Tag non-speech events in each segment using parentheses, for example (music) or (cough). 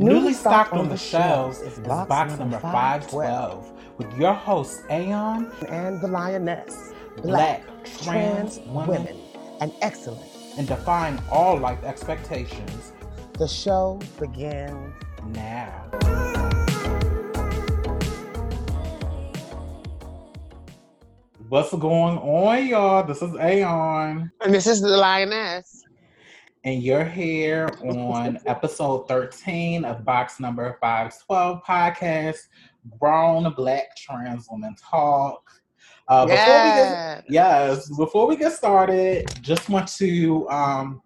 Newly stocked on the shelves is box number 512 with your hosts Aeon and the Lioness, Black, trans women, and excellent. and defying all life expectations The show begins. now. What's going on, y'all? This is Aeon, And this is the Lioness. And you're here on episode 13 of box number 512 podcast, Grown Black Trans Women Talk. Uh, before we get Yeah. Yes, before we get started, just want to um,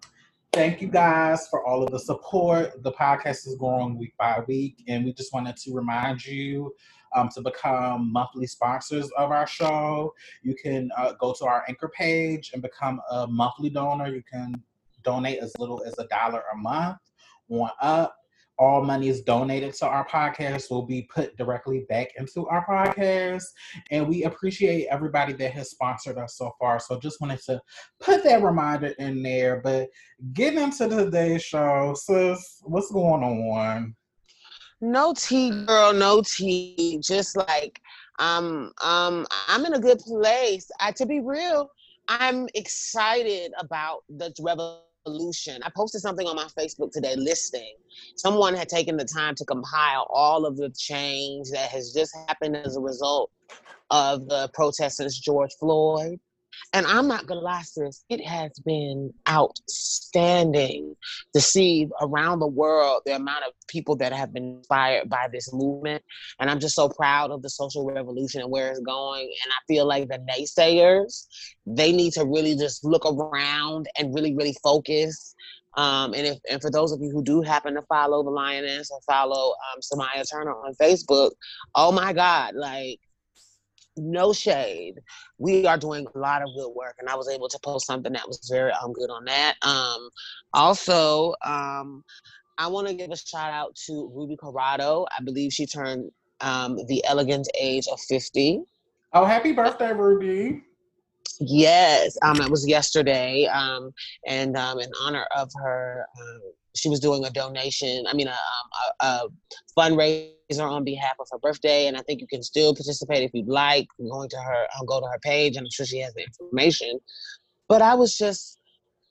thank you guys for all of the support. The podcast is growing week by week, and we just wanted to remind you um, to become monthly sponsors of our show. You can uh, go to our anchor page and become a monthly donor. You can donate as little as a dollar a month on up. All money is donated to our podcast will be put directly back into our podcast and we appreciate everybody that has sponsored us so far. So just wanted to put that reminder in there. But getting into today's show, sis, what's going on? No tea, girl, no tea. Just like um um I'm in a good place. I to be real, I'm excited about the revolution. I posted something on my Facebook today listing. Someone had taken the time to compile all of the change that has just happened as a result of the protests against George Floyd. And I'm not gonna lie, sis, it has been outstanding to see around the world the amount of people that have been inspired by this movement. And I'm just so proud of the social revolution and where it's going. And I feel like the naysayers, they need to really just look around and really, really focus. Um, and if and for those of you who do happen to follow the Lioness or follow um, Samaya Turner on Facebook, oh my God, like no shade. We are doing a lot of good work, and I was able to post something that was very um good on that. Um, also, um, I want to give a shout out to Ruby Corado. I believe she turned um the elegant age of fifty. Oh, happy birthday, Ruby. Yes, um, it was yesterday, um, and um, in honor of her, um, she was doing a donation. I mean, a, um, a, a fundraiser on behalf of her birthday, and I think you can still participate if you'd like. Going to her, I'll go to her page, and I'm sure she has the information. But I was just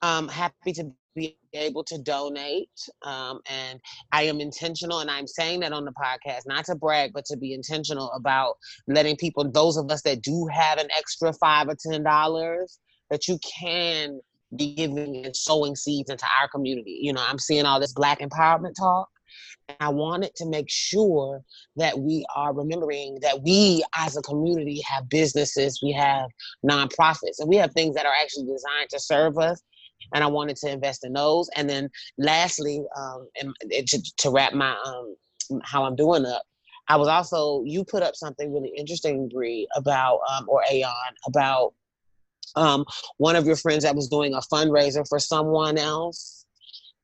um, happy to be able to donate, um, and I am intentional, and I'm saying that on the podcast, not to brag, but to be intentional about letting people, those of us that do have an extra five or ten dollars, that you can be giving and sowing seeds into our community. You know, I'm seeing all this black empowerment talk. And I wanted to make sure that we are remembering that we as a community have businesses, we have nonprofits, and we have things that are actually designed to serve us. And I wanted to invest in those. And then lastly, um, and, to, to wrap my um, how I'm doing up, I was also you put up something really interesting, Bree, about um, or Aeon about um, one of your friends that was doing a fundraiser for someone else.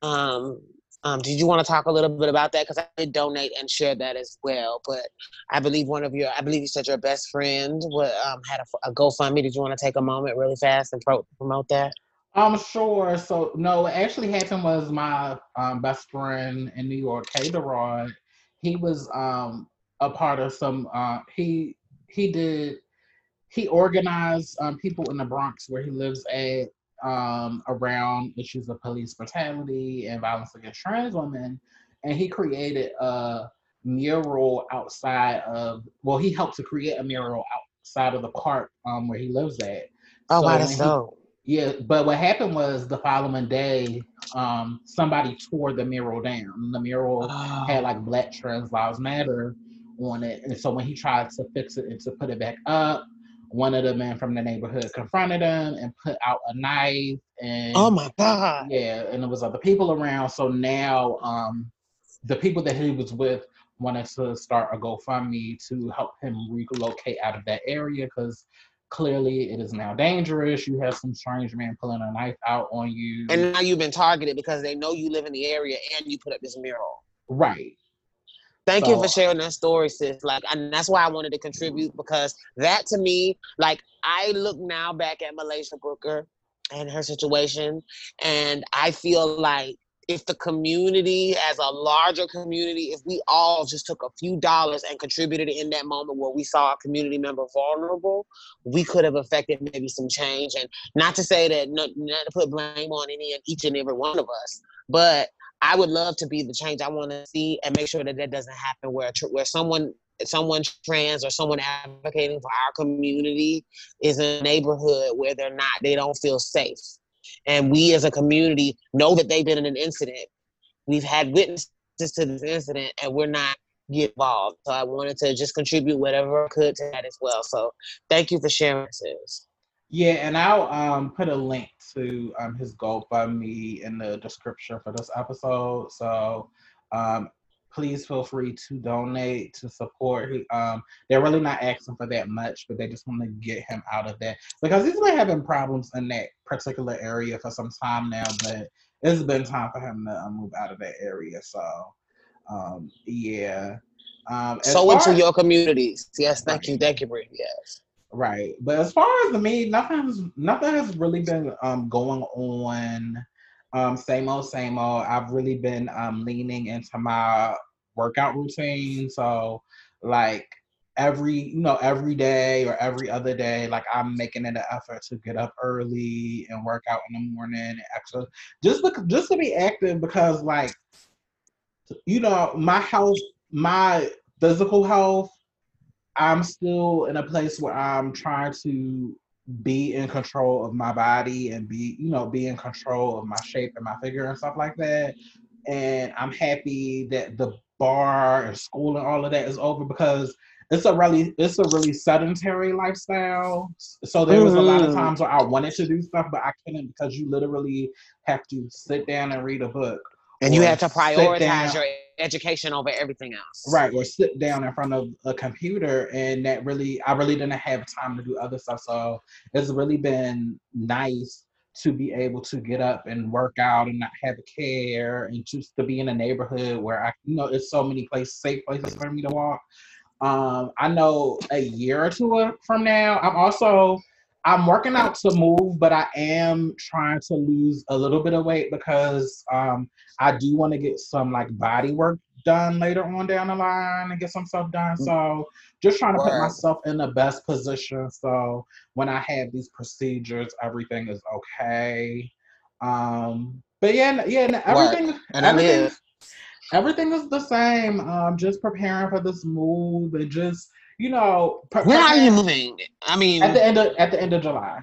Um, um, did you want to talk a little bit about that? Because I did donate and share that as well. But I believe one of your, I believe you said your best friend um, had a, a GoFundMe. Did you want to take a moment really fast and pro- promote that? I'm sure. So no, what actually happened was my um, best friend in New York, K. He was um, a part of some. Uh, he he did he organized um, people in the Bronx where he lives at um, around issues of police brutality and violence against trans women, and he created a mural outside of. Well, he helped to create a mural outside of the park um, where he lives at. Oh, So wow, that's dope. Yeah, but what happened was the following day, um, somebody tore the mural down. The mural Oh. had like Black Trans Lives Matter on it, and so when he tried to fix it and to put it back up, one of the men from the neighborhood confronted him and put out a knife. And Oh my God. yeah, and there was other people around. So now, um, the people that he was with wanted to start a GoFundMe to help him relocate out of that area because clearly it is now dangerous. You have some strange man pulling a knife out on you. And now you've been targeted because they know you live in the area and you put up this mural. right. Thank you for sharing that story, sis. Like, and that's why I wanted to contribute because that to me, like, I look now back at Muhlaysia Booker and her situation, and I feel like if the community as a larger community, if we all just took a few dollars and contributed in that moment where we saw a community member vulnerable, we could have affected maybe some change. And not to say that not, not to put blame on any and each and every one of us, but I would love to be the change I want to see and make sure that that doesn't happen where where someone someone trans or someone advocating for our community is in a neighborhood where they're not they don't feel safe and we as a community know that they've been in an incident. We've had witnesses to this incident and we're not get involved. So i wanted to just contribute whatever i could to that as well. So thank you for sharing this yeah, and I'll um, put a link to um, his GoFundMe in the description for this episode. So um, please feel free to donate to support. Um, they're really not asking for that much, but they just want to get him out of that because he's been having problems in that particular area for some time now. But it's been time for him to uh, move out of that area. So um, yeah. Um, so into your communities. Yes, thank right. you, thank you, Brie. Yes. Right, but as far as me, nothing's nothing has really been um, going on. Um, same old, same old. I've really been um, leaning into my workout routine. So, like every you know every day or every other day, like I'm making an effort to get up early and work out in the morning and extra just look just to be active because like you know my health, my physical health I'm still in a place where I'm trying to be in control of my body and be, you know, be in control of my shape and my figure and stuff like that. And I'm happy that the bar and school and all of that is over because it's a really it's a really sedentary lifestyle. So there was mm-hmm. a lot of mm-hmm. times where I wanted to do stuff, but I couldn't because you literally have to sit down and read a book. And you have to prioritize your education over everything else. Right, or sit down in front of a computer, and that really, I really didn't have time to do other stuff. So it's really been nice to be able to get up and work out and not have a care, and just to be in a neighborhood where I, you know, it's so many places, safe places for me to walk. Um, I know a year or two from now, I'm also I'm working out to move, but I am trying to lose a little bit of weight because um, I do want to get some like body work done later on down the line and get some stuff done. Mm. So just trying to put myself in the best position. So when I have these procedures, everything is okay. Um, but yeah, yeah, everything, and everything, everything is the same. Um, just preparing for this move and just you know. Pre- when are you moving? I mean, at the end of at the end of July.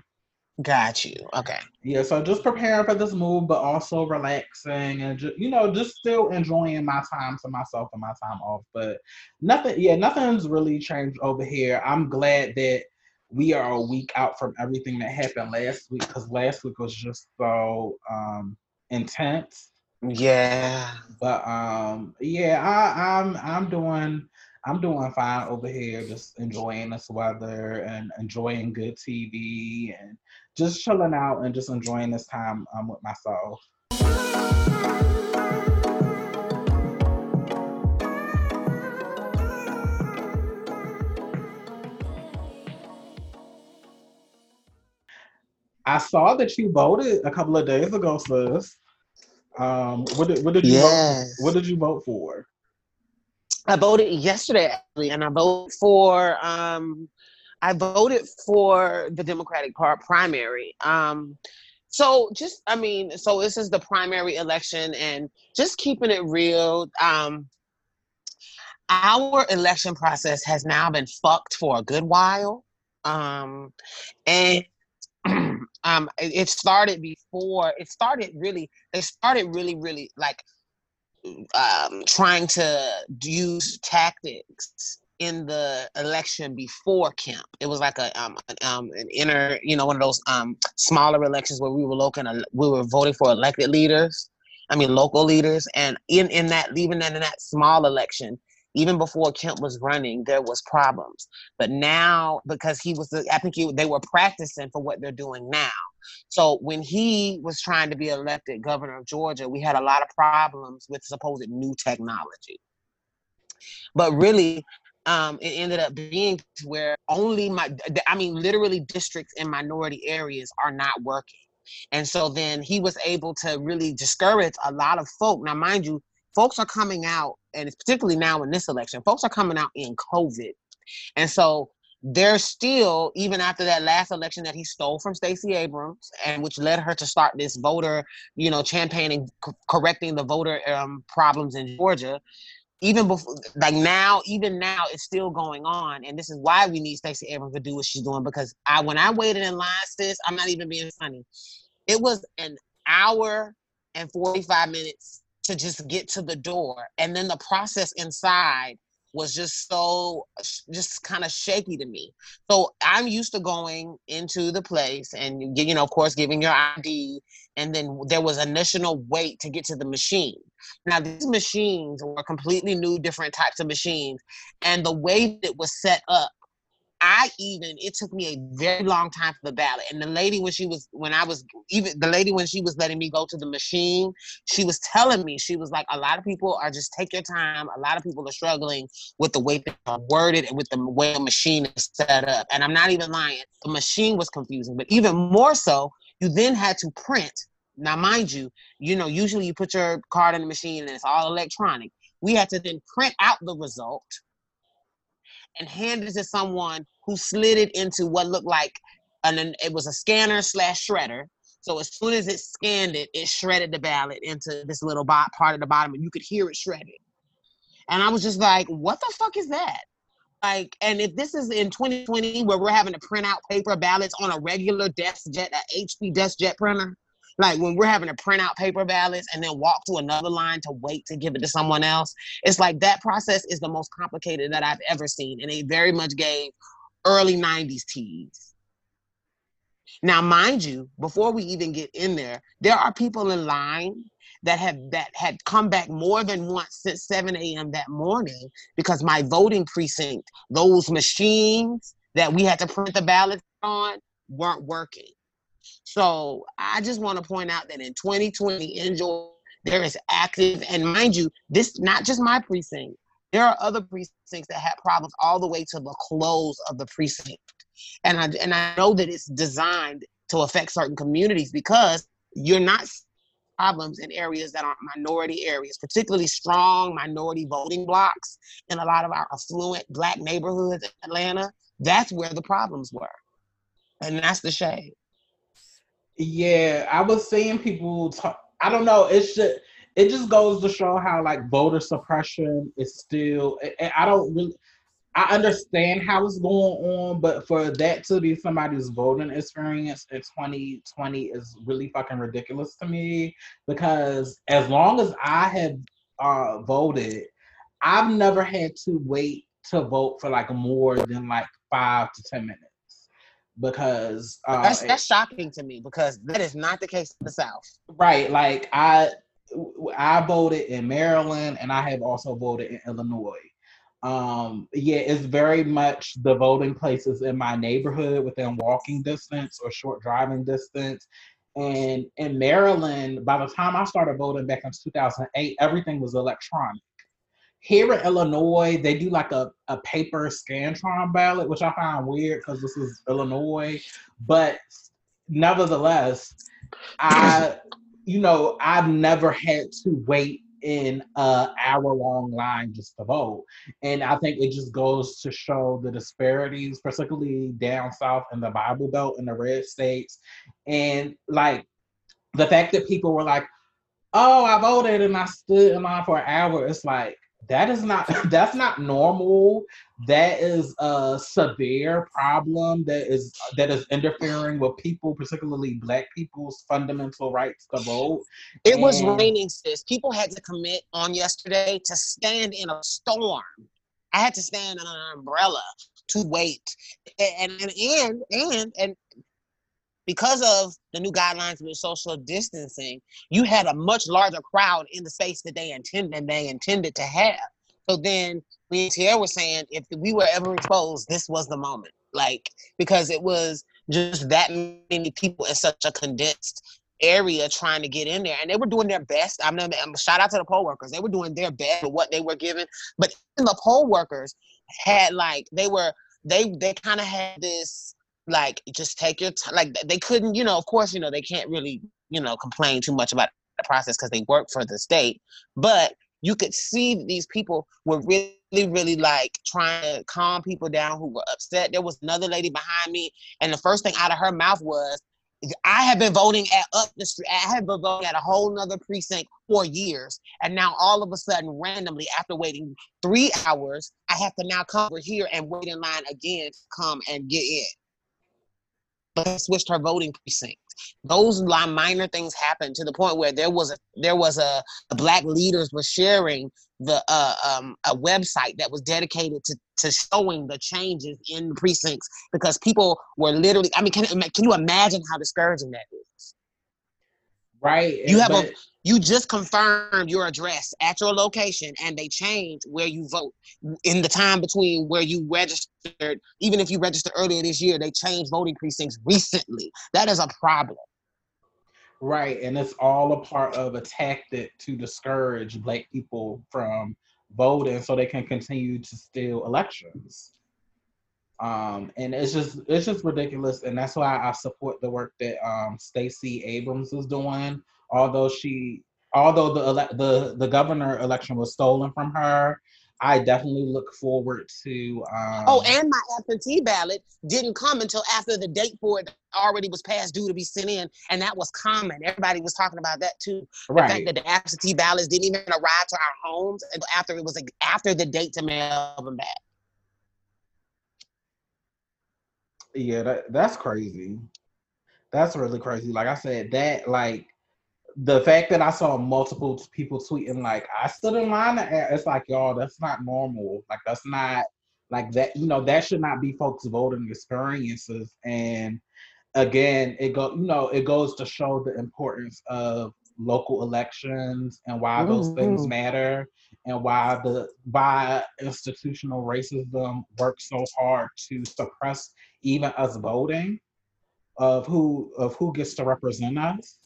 Got you. Okay. Yeah, so just preparing for this move, but also relaxing and just, you know, just still enjoying my time to myself and my time off. But nothing, yeah, nothing's really changed over here. I'm glad that we are a week out from everything that happened last week because last week was just so um intense. Yeah. But um, yeah, I, I'm I'm doing I'm doing fine over here, just enjoying this weather and enjoying good TV and just chilling out and just enjoying this time um, with myself. I saw that you voted a couple of days ago, sis. Um, what did, what did you yes. vote? What did you vote for? I voted yesterday actually, and I voted for um, I voted for the Democratic primary. Um, so just I mean, so this is the primary election, and just keeping it real. Um, our election process has now been fucked for a good while, um, and (clears throat) um, it started before. It started really. They started really, really like um, trying to use tactics in the election before Kemp. It was like a um, an, um, an inner, you know, one of those um, smaller elections where we were looking, we were voting for elected leaders. I mean, local leaders, and in in that, even in that small election, even before Kemp was running, there was problems. But now, because he was, the, I think he, they were practicing for what they're doing now. So when he was trying to be elected governor of Georgia, we had a lot of problems with supposed new technology. But really, um, it ended up being where only my, I mean, literally districts in minority areas are not working. And so then he was able to really discourage a lot of folk. Now, mind you, folks are coming out, and it's particularly now in this election, folks are coming out in COVID. And so they're still, even after that last election that he stole from Stacey Abrams, and which led her to start this voter, you know, campaigning, correcting the voter um, problems in Georgia. Even before, like now, even now, it's still going on, and this is why we need Stacey Abrams to do what she's doing. Because I, when I waited in line, sis, I'm not even being funny. It was an hour and 45 minutes to just get to the door, and then the process inside was just so just kind of shaky to me. So I'm used to going into the place and you know, of course, giving your ID, and then there was initial wait to get to the machine. Now these machines were completely new, different types of machines, and the way it was set up I even it took me a very long time for the ballot. And the lady when she was when I was even the lady when she was letting me go to the machine, she was telling me she was like a lot of people are just take your time. A lot of people are struggling with the way they are worded and with the way the machine is set up. And I'm not even lying. The machine was confusing, but even more so, you then had to print. Now, mind you, you know usually you put your card in the machine and it's all electronic. We had to then print out the result and handed it to someone who slid it into what looked like an it was a scanner slash shredder. So as soon as it scanned it, it shredded the ballot into this little part of the bottom, and you could hear it shredding. And I was just like, "What the fuck is that?" Like, and if this is in 2020 where we're having to print out paper ballots on a regular DeskJet, a HP DeskJet printer, like when we're having to print out paper ballots and then walk to another line to wait to give it to someone else, it's like that process is the most complicated that I've ever seen. And it very much gave early 90s teas. Now, mind you, before we even get in there, there are people in line that have that had come back more than once since 7 a.m. that morning because my voting precinct, those machines that we had to print the ballots on, weren't working. So I just want to point out that in 2020 in Georgia, there is active, and mind you, this not just my precinct. There are other precincts that had problems all the way to the close of the precinct. And I and I know that it's designed to affect certain communities because you're not problems in areas that aren't minority areas, particularly strong minority voting blocks in a lot of our affluent black neighborhoods in Atlanta. That's where the problems were. And that's the shade. Yeah, I was seeing people talk. I don't know. It's just it just goes to show how like voter suppression is still. I don't really. I understand how it's going on, but for that to be somebody's voting experience in 2020 is really fucking ridiculous to me. Because as long as I have uh, voted, I've never had to wait to vote for like more than like five to ten minutes because uh, that's that's shocking to me because that is not the case in the South. Right, like I I voted in Maryland and I have also voted in Illinois. Um, yeah, it's very much the voting places in my neighborhood within walking distance or short driving distance. And in Maryland, by the time I started voting back in 2008, everything was electronic. Here in Illinois, they do like a, a paper Scantron ballot, which I find weird because this is Illinois. But nevertheless, I, you know, I've never had to wait in a hour long line just to vote. And I think it just goes to show the disparities, particularly down south in the Bible Belt in the red states. And like the fact that people were like, oh, I voted and I stood in line for an hour, it's like, that is not (laughs) that's not normal. That is a severe problem that is that is interfering with people particularly black people's fundamental rights to vote. It and, was raining sis. People had to commit on yesterday to stand in a storm. I had to stand on an umbrella to wait. And and and and, and because of the new guidelines with social distancing, you had a much larger crowd in the space that they intended than they intended to have. So then and Tierra was saying if we were ever exposed, this was the moment. Like because it was just that many people in such a condensed area trying to get in there and they were doing their best. I'm gonna shout out to the poll workers. They were doing their best with what they were given. But the poll workers had like they were they they kind of had this like just take your time like they couldn't you know of course you know they can't really you know complain too much about the process because they work for the state but you could see these people were really really like trying to calm people down who were upset there was another lady behind me and the first thing out of her mouth was I have been voting at up the street. I have been voting at a whole nother precinct for years. And now all of a sudden, randomly, after waiting three hours, I have to now come over here and wait in line again to come and get in but switched her voting precinct. Those minor things happened to the point where there was a there was a, a black leaders were sharing the uh, um, a website that was dedicated to, to showing the changes in the precincts because people were literally I mean can, can you imagine how discouraging that is right you have but, a you just confirmed your address at your location and they change where you vote. In the time between where you registered even if you registered earlier this year they changed voting precincts recently. That is a problem. Right and it's all a part of a tactic to discourage black people from voting so they can continue to steal elections um and it's just it's just ridiculous and that's why i support the work that um stacey abrams is doing although she although the ele- the the governor election was stolen from her I definitely look forward to. Um, oh, and my absentee ballot didn't come until after the date for it already was past due to be sent in, and that was common. Everybody was talking about that too. Right. The fact that the absentee ballots didn't even arrive to our homes until after it was like, after the date to mail them back. Yeah, that, that's crazy. That's really crazy. Like I said, that like the fact that I saw multiple people tweeting like I stood in line, it's like y'all, that's not normal. Like that's not like that. You know, that should not be folks' voting experiences. And again, it go you know it goes to show the importance of local elections and why mm-hmm. those things mm-hmm. matter and why the why institutional racism works so hard to suppress even us voting of who of who gets to represent us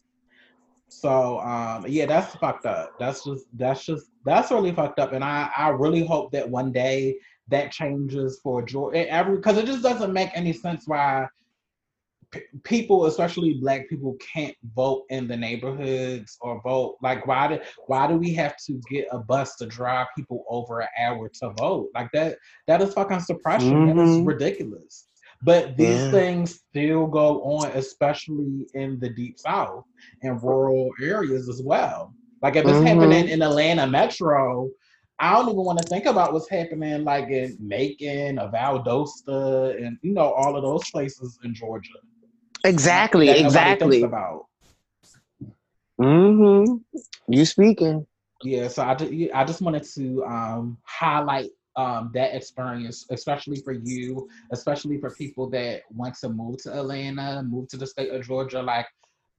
so um, yeah, that's fucked up. That's just that's just that's really fucked up. And I I really hope that one day that changes for Georgia. Every because it just doesn't make any sense why p- people, especially Black people, can't vote in the neighborhoods or vote. Like why do why do we have to get a bus to drive people over an hour to vote? Like that that is fucking suppression. Mm-hmm. That is mm-hmm. ridiculous. But these yeah. things still go on, especially in the deep south and rural areas as well. Like if it's mm-hmm. happening in Atlanta Metro, I don't even want to think about what's happening like in Macon, or Valdosta, and you know all of those places in Georgia. Exactly, exactly. About. Mm-hmm. You speaking? Yeah. So I, I just wanted to um, highlight um, that experience, especially for you, especially for people that want to move to Atlanta, move to the state of Georgia, like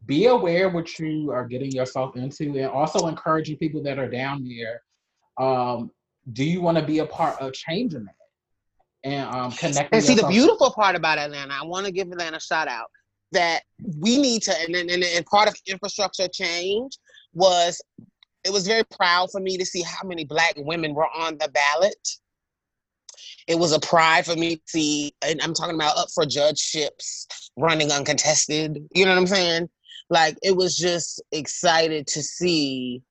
be aware what you are getting yourself into and also encouraging people that are down there. Um, do you want to be a part of changing that? And um, connecting. And see, the beautiful part about Atlanta, I want to give Atlanta a shout out that we need to, and, and, and part of infrastructure change was it was very proud for me to see how many black women were on the ballot. It was a pride for me to see, and I'm talking about up for judgeships, running uncontested. You know what I'm saying? Like it was just excited to see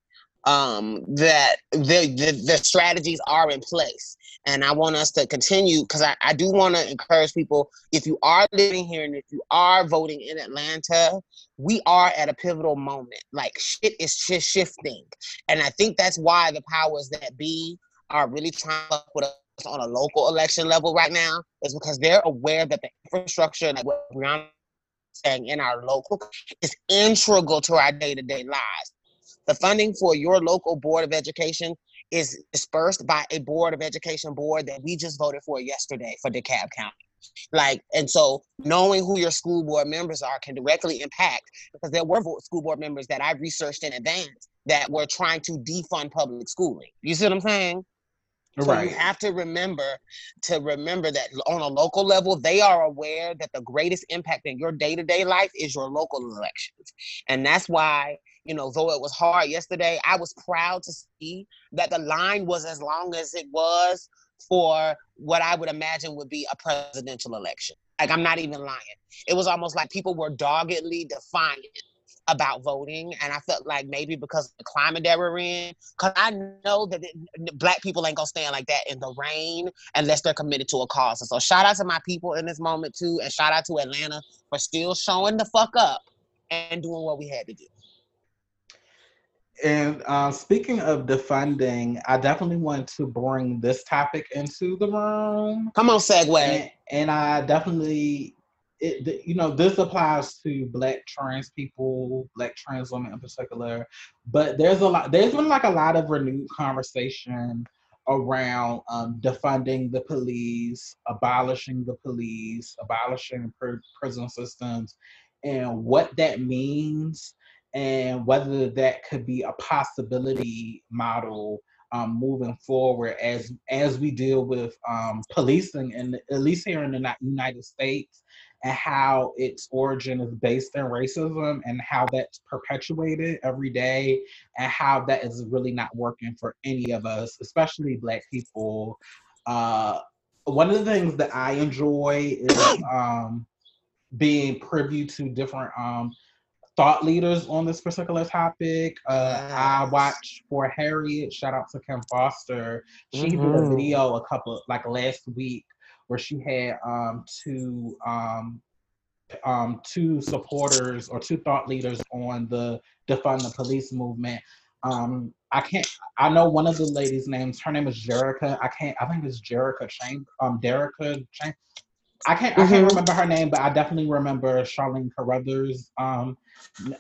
um, that the, the, the strategies are in place. And I want us to continue because I, I do want to encourage people if you are living here and if you are voting in Atlanta, we are at a pivotal moment. Like shit is just shifting. And I think that's why the powers that be are really trying to put us on a local election level right now, is because they're aware that the infrastructure, like what Brianna saying in our local, is integral to our day to day lives. The funding for your local board of education is dispersed by a board of education board that we just voted for yesterday for DeKalb County. Like, and so knowing who your school board members are can directly impact because there were school board members that I researched in advance that were trying to defund public schooling. You see what I'm saying? So right. you have to remember to remember that on a local level, they are aware that the greatest impact in your day-to-day life is your local elections. And that's why, you know, though it was hard yesterday, I was proud to see that the line was as long as it was for what I would imagine would be a presidential election. Like I'm not even lying. It was almost like people were doggedly defiant about voting, and I felt like maybe because of the climate that we're in, because I know that it, black people ain't gonna stand like that in the rain unless they're committed to a cause. And so shout out to my people in this moment too, and shout out to Atlanta for still showing the fuck up and doing what we had to do. And uh, speaking of defunding, I definitely want to bring this topic into the room. Come on, segue. And, and I definitely, it, you know, this applies to Black trans people, Black trans women in particular. But there's a lot. There's been like a lot of renewed conversation around um, defunding the police, abolishing the police, abolishing pr- prison systems, and what that means and whether that could be a possibility model um, moving forward as as we deal with um, policing and at least here in the United States and how its origin is based in racism and how that's perpetuated every day and how that is really not working for any of us, especially Black people. Uh, one of the things that I enjoy is um, being privy to different um, thought leaders on this particular topic. Uh, yes. I watched for Harriet. Shout out to Kim Foster. She mm-hmm. did a mm-hmm. video a couple like last week where she had um, two um, um, two supporters or two thought leaders on the defund the police movement. Um, I can't. I know one of the ladies' names. Her name is Jerica. I can't. I think it's Jerica Chain. Um, Derica Chain. I can't. Mm-hmm. I can't remember her name, but I definitely remember Charlene Carruthers. Um,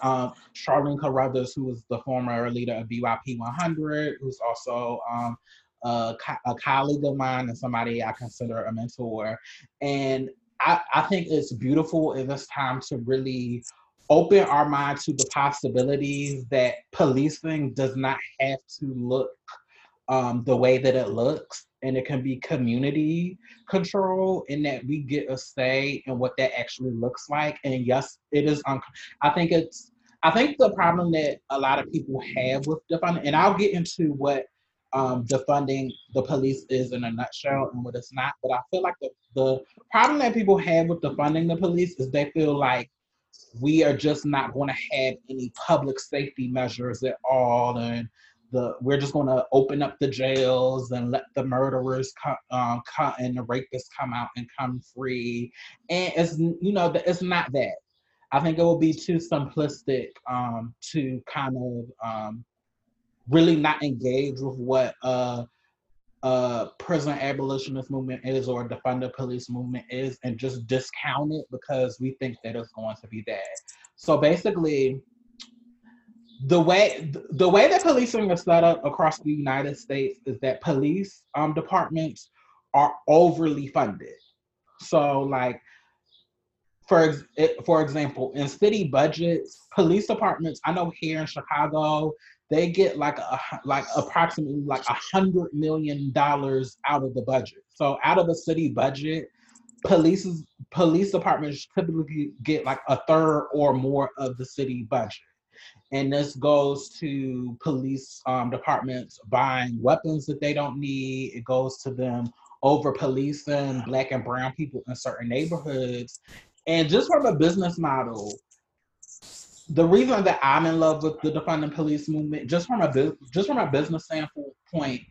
uh, Charlene Carruthers, who was the former leader of BYP 100, who's also um, a, a, colleague of mine and somebody I consider a mentor. And I, I think it's beautiful in this time to really open our mind to the possibilities that policing does not have to look um, the way that it looks and it can be community control in that we get a say in what that actually looks like. And yes it is un- i think it's i think the problem that a lot of people have with defunding and i'll get into what um, defunding the police is in a nutshell and what it's not but i feel like the, the problem that people have with defunding the police is they feel like we are just not going to have any public safety measures at all and the we're just going to open up the jails and let the murderers come, um, come and the rapists come out and come free. And it's you know it's not that. I think it will be too simplistic um, to kind of um, really not engage with what uh, uh, prison abolitionist movement is or the police movement is and just discount it because we think that it's going to be that so basically the way the way that policing is set up across the United States is that police um, departments are overly funded. So, like for for example, in city budgets, police departments. I know here in Chicago, they get like a like approximately like a hundred million dollars out of the budget. So, out of a city budget, police police departments typically get like a third or more of the city budget and this goes to police um, departments buying weapons that they don't need. It goes to them over policing black and brown people in certain neighborhoods. And just from a business model, the reason that I'm in love with the defunding police movement, just from a just from a business standpoint,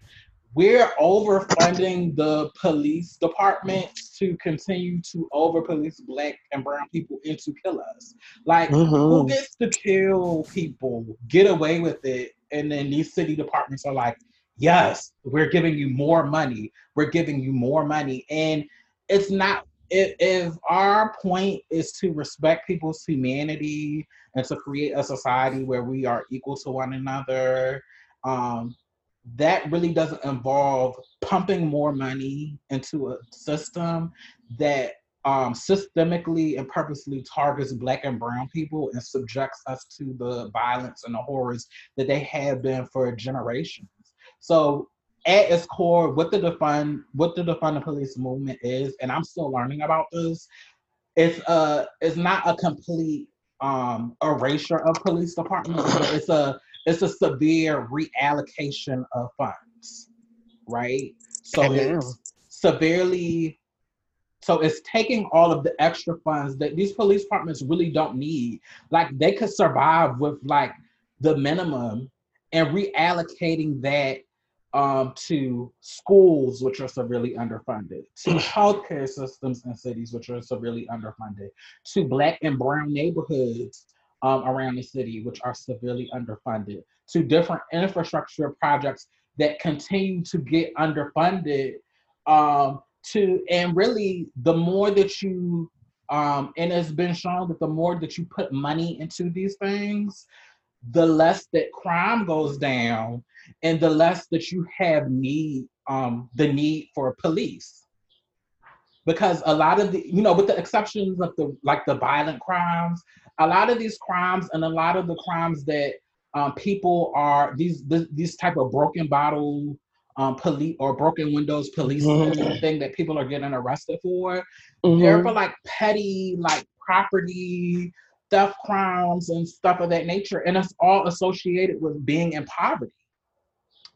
we're overfunding the police department to continue to over police black and brown people and to kill us. Like, mm-hmm. who gets to kill people, get away with it, and then these city departments are like, yes, we're giving you more money. We're giving you more money. And it's not, if, if our point is to respect people's humanity and to create a society where we are equal to one another, um, that really doesn't involve pumping more money into a system that um, systemically and purposely targets black and brown people and subjects us to the violence and the horrors that they have been for generations. So at its core, what the defund what the defund the police movement is, and I'm still learning about this, it's uh it's not a complete um erasure of police departments, but it's a it's a severe reallocation of funds, right? So it's severely so it's taking all of the extra funds that these police departments really don't need. Like they could survive with like the minimum and reallocating that um, to schools, which are severely underfunded, to (clears throat) healthcare systems in cities, which are severely underfunded, to Black and Brown neighborhoods um, around the city, which are severely underfunded, to different infrastructure projects that continue to get underfunded. Um, to and really, the more that you um, and it's been shown that the more that you put money into these things, the less that crime goes down and the less that you have need um, the need for police because a lot of the you know with the exceptions of the like the violent crimes a lot of these crimes and a lot of the crimes that um, people are these this, these type of broken bottle um, police or broken windows police mm-hmm. thing that people are getting arrested for mm-hmm. they're for like petty like property theft crimes and stuff of that nature and it's all associated with being in poverty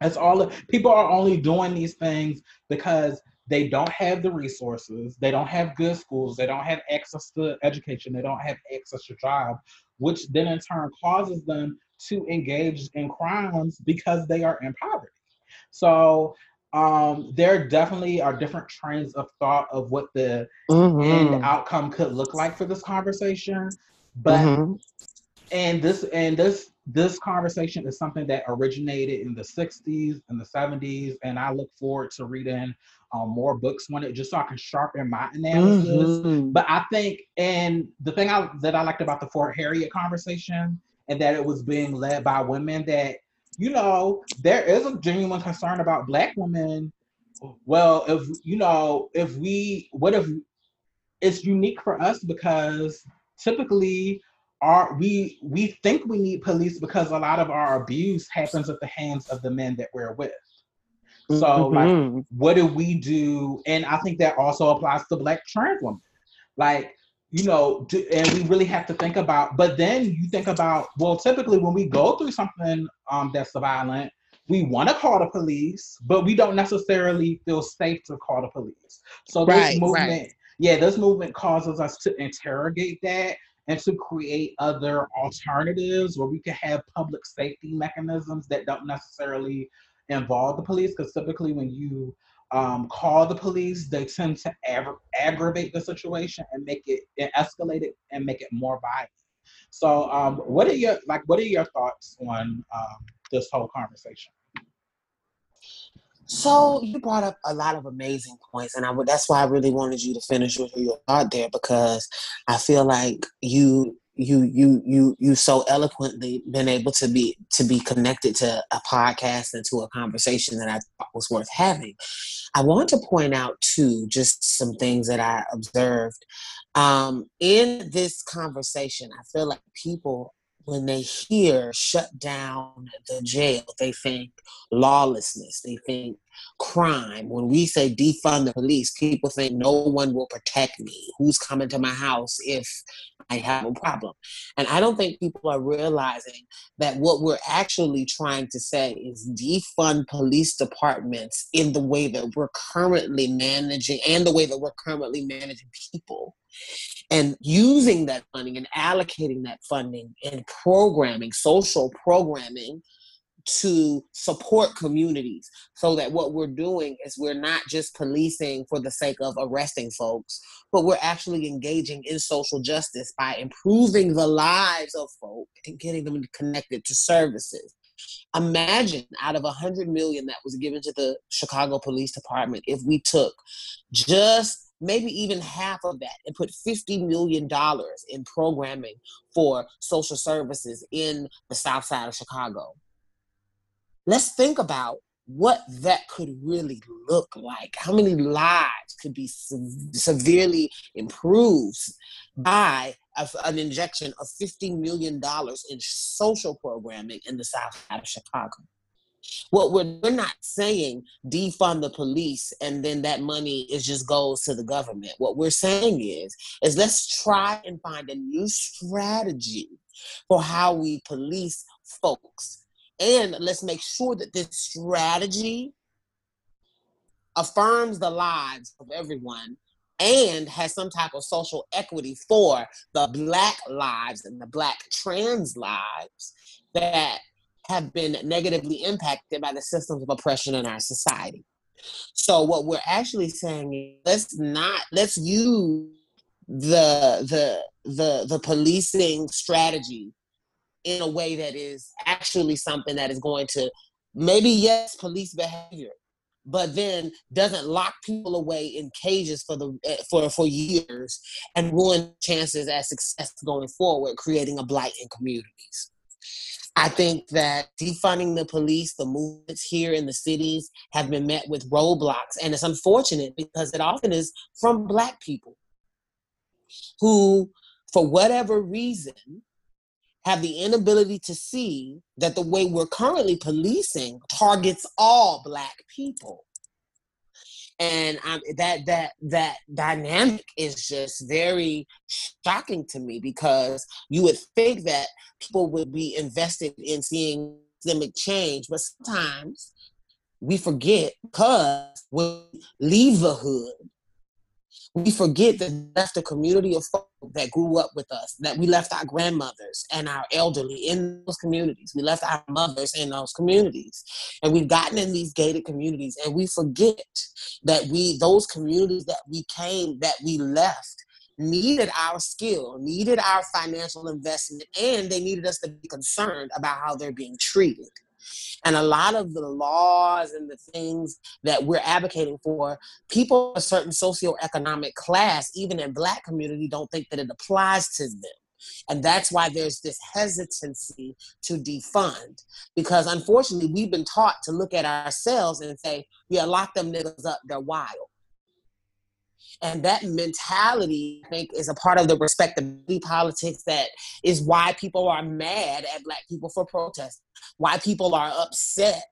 that's all people are only doing these things because they don't have the resources they don't have good schools they don't have access to education they don't have access to job which then in turn causes them to engage in crimes because they are in poverty so um, there definitely are different trains of thought of what the mm-hmm. end outcome could look like for this conversation but mm-hmm. and this and this this conversation is something that originated in the 60s and the 70s and i look forward to reading um, more books on it just so i can sharpen my analysis mm-hmm. but i think and the thing I, that i liked about the For Harriet conversation and that it was being led by women that you know there is a genuine concern about black women well if you know if we what if it's unique for us because typically our we we think we need police because a lot of our abuse happens at the hands of the men that we're with. So mm-hmm. like what do we do? And I think that also applies to black trans women. Like, you know, do, and we really have to think about, but then you think about, well, typically when we go through something um, that's violent, we want to call the police, but we don't necessarily feel safe to call the police. So this right, movement, right. yeah, this movement causes us to interrogate that and to create other alternatives where we can have public safety mechanisms that don't necessarily involve the police. Because typically, when you um, call the police, they tend to ag- aggravate the situation and make it and escalate it and make it more violent. So, um, what are your like? What are your thoughts on um, this whole conversation? So you brought up a lot of amazing points, and I would, that's why I really wanted you to finish with your thought there because I feel like you you you you you so eloquently been able to be to be connected to a podcast and to a conversation that I thought was worth having. I want to point out too just some things that I observed um, in this conversation. I feel like people when they hear shut down the jail, they think lawlessness, they think crime. When we say defund the police, people think no one will protect me. Who's coming to my house if I have a problem? And I don't think people are realizing that what we're actually trying to say is defund police departments in the way that we're currently managing and the way that we're currently managing people and using that funding and allocating that funding and programming, social programming to support communities so that what we're doing is we're not just policing for the sake of arresting folks, but we're actually engaging in social justice by improving the lives of folk and getting them connected to services. Imagine out of a hundred million that was given to the Chicago Police Department if we took just maybe even half of that and put $50 million in programming for social services in the south side of Chicago. Let's think about what that could really look like. How many lives could be se- severely improved by a, an injection of $50 million in social programming in the south side of Chicago? What we're, we're not saying defund the police and then that money is just goes to the government. What we're saying is is let's try and find a new strategy for how we police folks. And let's make sure that this strategy affirms the lives of everyone and has some type of social equity for the black lives and the black trans lives that have been negatively impacted by the systems of oppression in our society. So what we're actually saying is let's not let's use the the the the policing strategy in a way that is actually something that is going to maybe yes police behavior but then doesn't lock people away in cages for the eh, for for years and ruin chances at success going forward creating a blight in communities I think that defunding the police, the movements here in the cities have been met with roadblocks. And it's unfortunate because it often is from Black people who, for whatever reason, have the inability to see that the way we're currently policing targets all Black people. And um, that that that dynamic is just very shocking to me because you would think that people would be invested in seeing systemic change, but sometimes we forget because we leave the hood we forget that left a community of folk that grew up with us, that we left our grandmothers and our elderly in those communities. We left our mothers in those communities. And we've gotten in these gated communities and we forget that we, those communities that we came, that we left, needed our skill, needed our financial investment, and they needed us to be concerned about how they're being treated. And a lot of the laws and the things that we're advocating for, people of a certain socioeconomic class, even in black community, don't think that it applies to them. And that's why there's this hesitancy to defund. Because unfortunately, we've been taught to look at ourselves and say, yeah, lock them niggas up, they're wild. And that mentality, I think, is a part of the respectability politics that is why people are mad at Black people for protesting, why people are upset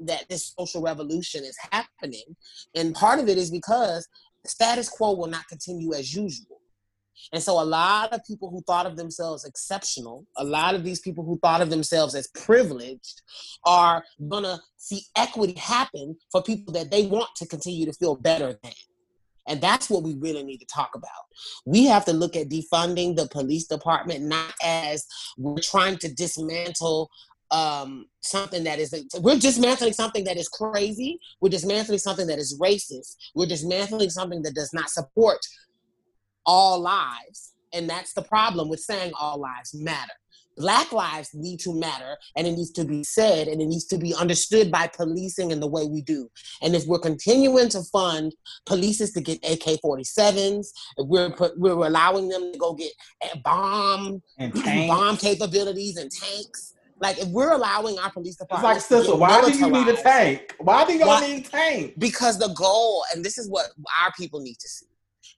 that this social revolution is happening. And part of it is because status quo will not continue as usual. And so, a lot of people who thought of themselves exceptional, a lot of these people who thought of themselves as privileged, are gonna see equity happen for people that they want to continue to feel better than. And that's what we really need to talk about. We have to look at defunding the police department not as we're trying to dismantle um, something that is we're dismantling something that is crazy. We're dismantling something that is racist. We're dismantling something that does not support all lives. And that's the problem with saying all lives matter. Black lives need to matter and it needs to be said and it needs to be understood by policing in the way we do. And if we're continuing to fund polices to get AK 47s, we're, we're allowing them to go get bomb, and (clears throat) bomb capabilities and tanks. Like if we're allowing our police department, it's like sister, why do you need a tank? Why do y'all why? need a tank? Because the goal, and this is what our people need to see.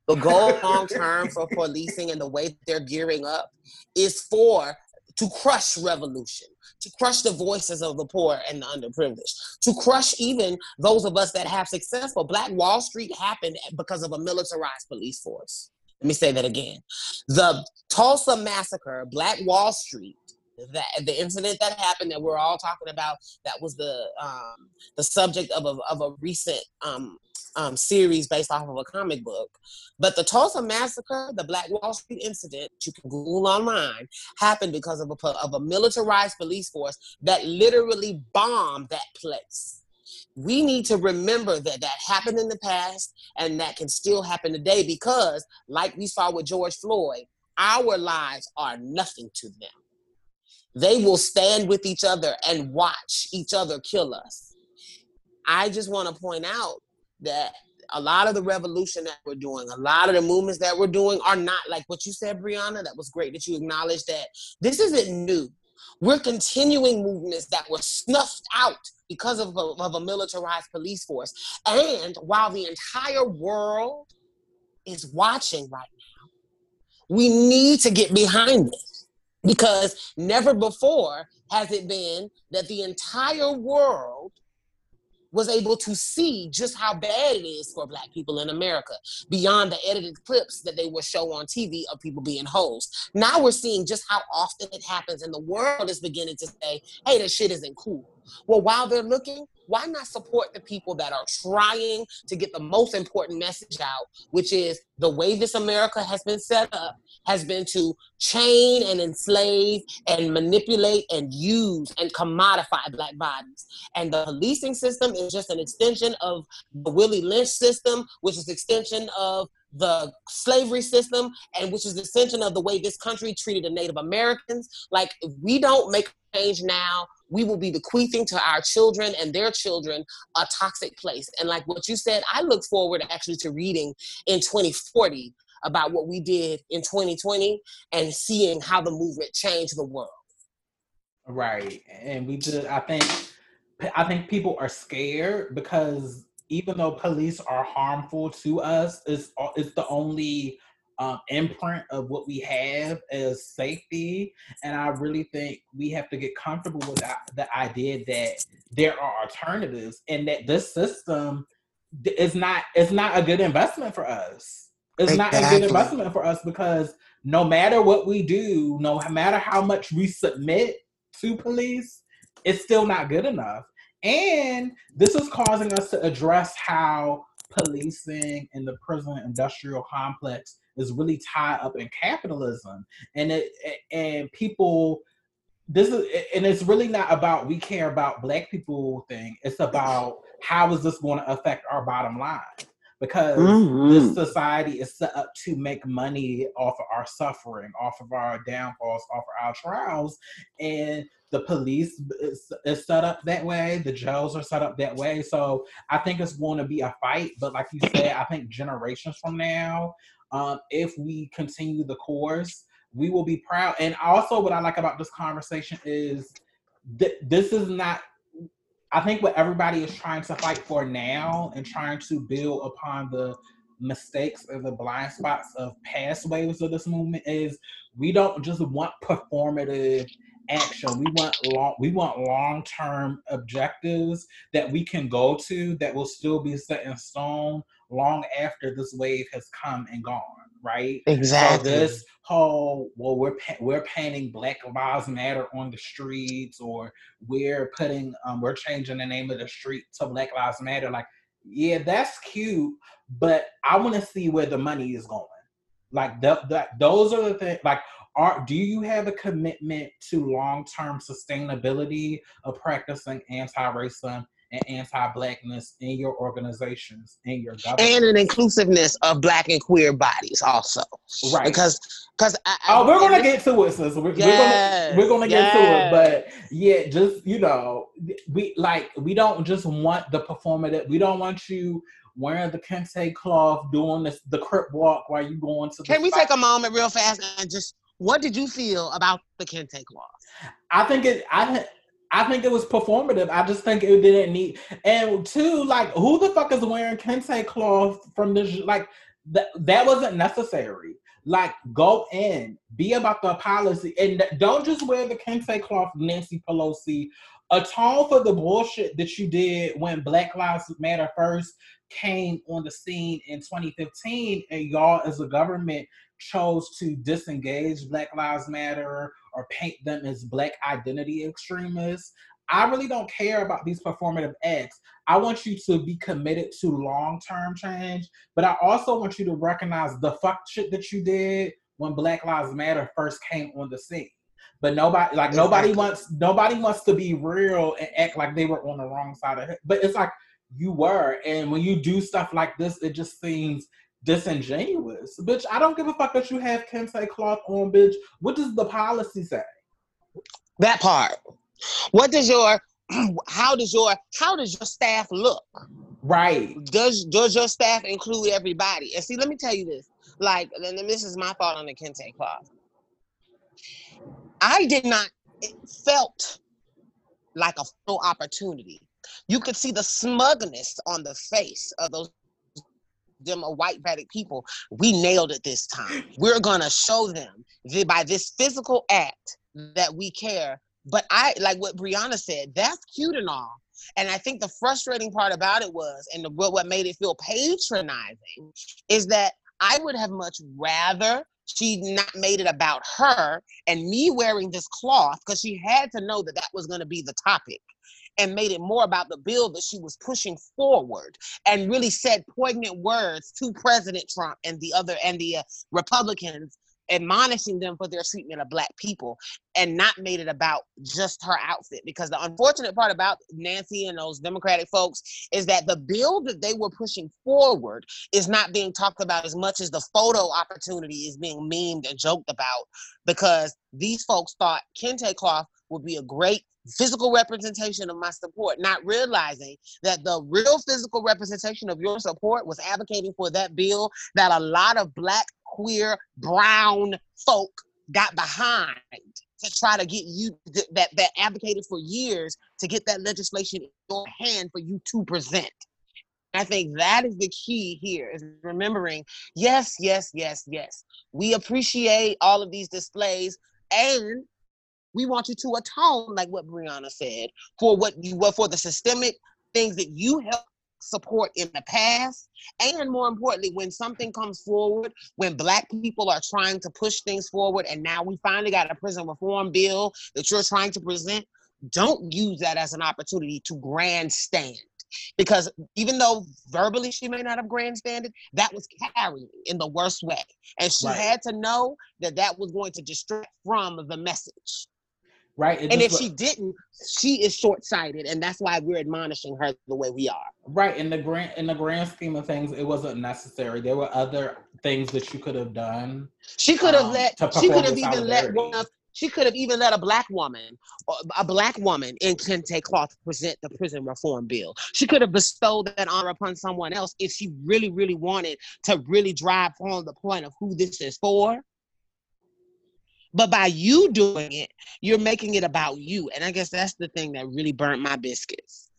The goal (laughs) long term for policing and the way they're gearing up is for to crush revolution, to crush the voices of the poor and the underprivileged, to crush even those of us that have successful. Black Wall Street happened because of a militarized police force. Let me say that again. The Tulsa massacre, Black Wall Street, that the incident that happened that we're all talking about, that was the um, the subject of a, of a recent um, um, series based off of a comic book. But the Tulsa massacre, the Black Wall Street incident, you can Google online, happened because of a, of a militarized police force that literally bombed that place. We need to remember that that happened in the past and that can still happen today because, like we saw with George Floyd, our lives are nothing to them. They will stand with each other and watch each other kill us. I just want to point out that a lot of the revolution that we're doing, a lot of the movements that we're doing are not like what you said, Brianna. That was great that you acknowledged that this isn't new. We're continuing movements that were snuffed out because of a, of a militarized police force. And while the entire world is watching right now, we need to get behind it because never before has it been that the entire world was able to see just how bad it is for black people in America beyond the edited clips that they will show on TV of people being hoes. Now we're seeing just how often it happens and the world is beginning to say, hey, this shit isn't cool. Well, while they're looking, why not support the people that are trying to get the most important message out, which is the way this America has been set up has been to chain and enslave and manipulate and use and commodify black bodies. And the policing system is just an extension of the Willie Lynch system, which is extension of the slavery system and which is the extension of the way this country treated the Native Americans. Like if we don't make change now, we will be bequeathing to our children and their children a toxic place. And like what you said, I look forward actually to reading in 2040 about what we did in 2020 and seeing how the movement changed the world. Right. And we just I think I think people are scared because even though police are harmful to us, it's it's the only um, imprint of what we have as safety. And I really think we have to get comfortable with the idea that there are alternatives and that this system is not is not a good investment for us. It's exactly. not a good investment for us because no matter what we do, no matter how much we submit to police, it's still not good enough. And this is causing us to address how policing and the prison industrial complex is really tied up in capitalism. And it and people this is and it's really not about we care about black people thing. It's about how is this going to affect our bottom line because mm-hmm. this society is set up to make money off of our suffering off of our downfalls off of our trials and the police is, is, set up that way the jails are set up that way so i think it's going to be a fight but like you said i think generations from now um, if we continue the course we will be proud and also what i like about this conversation is that this is not i think what everybody is trying to fight for now and trying to build upon the mistakes or the blind spots of past waves of this movement is we don't just want performative action. We want long we want long-term objectives that we can go to that will still be set in stone long after this wave has come and gone, right? Exactly. So this whole well we're we're painting Black Lives Matter on the streets or we're putting um we're changing the name of the street to Black Lives Matter like yeah, that's cute, but I want to see where the money is going. Like that, that those are the things like are do you have a commitment to long-term sustainability of practicing anti-racism and anti-blackness in your organizations in your government and an inclusiveness of black and queer bodies also right because because oh we're gonna get to it sis we're, yes, we're gonna we're gonna get to it but yeah just you know we like we don't just want the performative we don't want you wearing the kente cloth doing this the crip walk while you going to can we spot. take a moment real fast and just what did you feel about the kente cloth? I think it. I I think it was performative. I just think it didn't need. And two, like, who the fuck is wearing kente cloth from this? Like, that that wasn't necessary. Like, go in, be about the policy, and don't just wear the kente cloth, Nancy Pelosi. Atone for the bullshit that you did when Black Lives Matter first came on the scene in 2015, and y'all as a government chose to disengage Black Lives Matter or paint them as Black identity extremists. I really don't care about these performative acts. I want you to be committed to long term change, but I also want you to recognize the fuck shit that you did when Black Lives Matter first came on the scene. But nobody, like nobody wants, nobody wants to be real and act like they were on the wrong side of it. But it's like you were, and when you do stuff like this, it just seems disingenuous. Bitch, I don't give a fuck that you have kente cloth on, bitch. What does the policy say? That part. What does your (clears throat) how does your how does your staff look? Right. Does does your staff include everybody? And see, let me tell you this. Like, and this is my thought on the kente cloth. I did not it felt like a full opportunity. You could see the smugness on the face of those them a white Vedic people, we nailed it this time. We're gonna show them that by this physical act that we care. But I like what Brianna said, that's cute and all. And I think the frustrating part about it was, and what made it feel patronizing, is that I would have much rather she not made it about her and me wearing this cloth because she had to know that that was going to be the topic and made it more about the bill that she was pushing forward and really said poignant words to President Trump and the other and the uh, Republicans admonishing them for their treatment of black people and not made it about just her outfit because the unfortunate part about Nancy and those democratic folks is that the bill that they were pushing forward is not being talked about as much as the photo opportunity is being memed and joked about because these folks thought kente cloth would be a great physical representation of my support, not realizing that the real physical representation of your support was advocating for that bill that a lot of black queer, brown folk got behind to try to get you that that advocated for years to get that legislation in your hand for you to present. I think that is the key here is remembering, yes, yes, yes, yes. We appreciate all of these displays and we want you to atone, like what Brianna said, for what you were for the systemic things that you helped support in the past. And more importantly when something comes forward when black people are trying to push things forward and now we finally got a prison reform bill that you're trying to present don't use that as an opportunity to grandstand. Because even though verbally she may not have grandstanded that was carrying in the worst way. And she right. had to know that that was going to distract from the message right? and if she didn't, she is short sighted, and that's why we're admonishing her the way we are. Right. In the grand in the grand scheme of things, it wasn't necessary. There were other things that you could have done. She could have um, let. She could have even let one of. She could have even let a black woman, a black woman in Kente Cloth present the prison reform bill. She could have bestowed that honor upon someone else if she really, really wanted to really drive home the point of who this is for. But by you doing it, you're making it about you. And I guess that's the thing that really burnt my biscuits.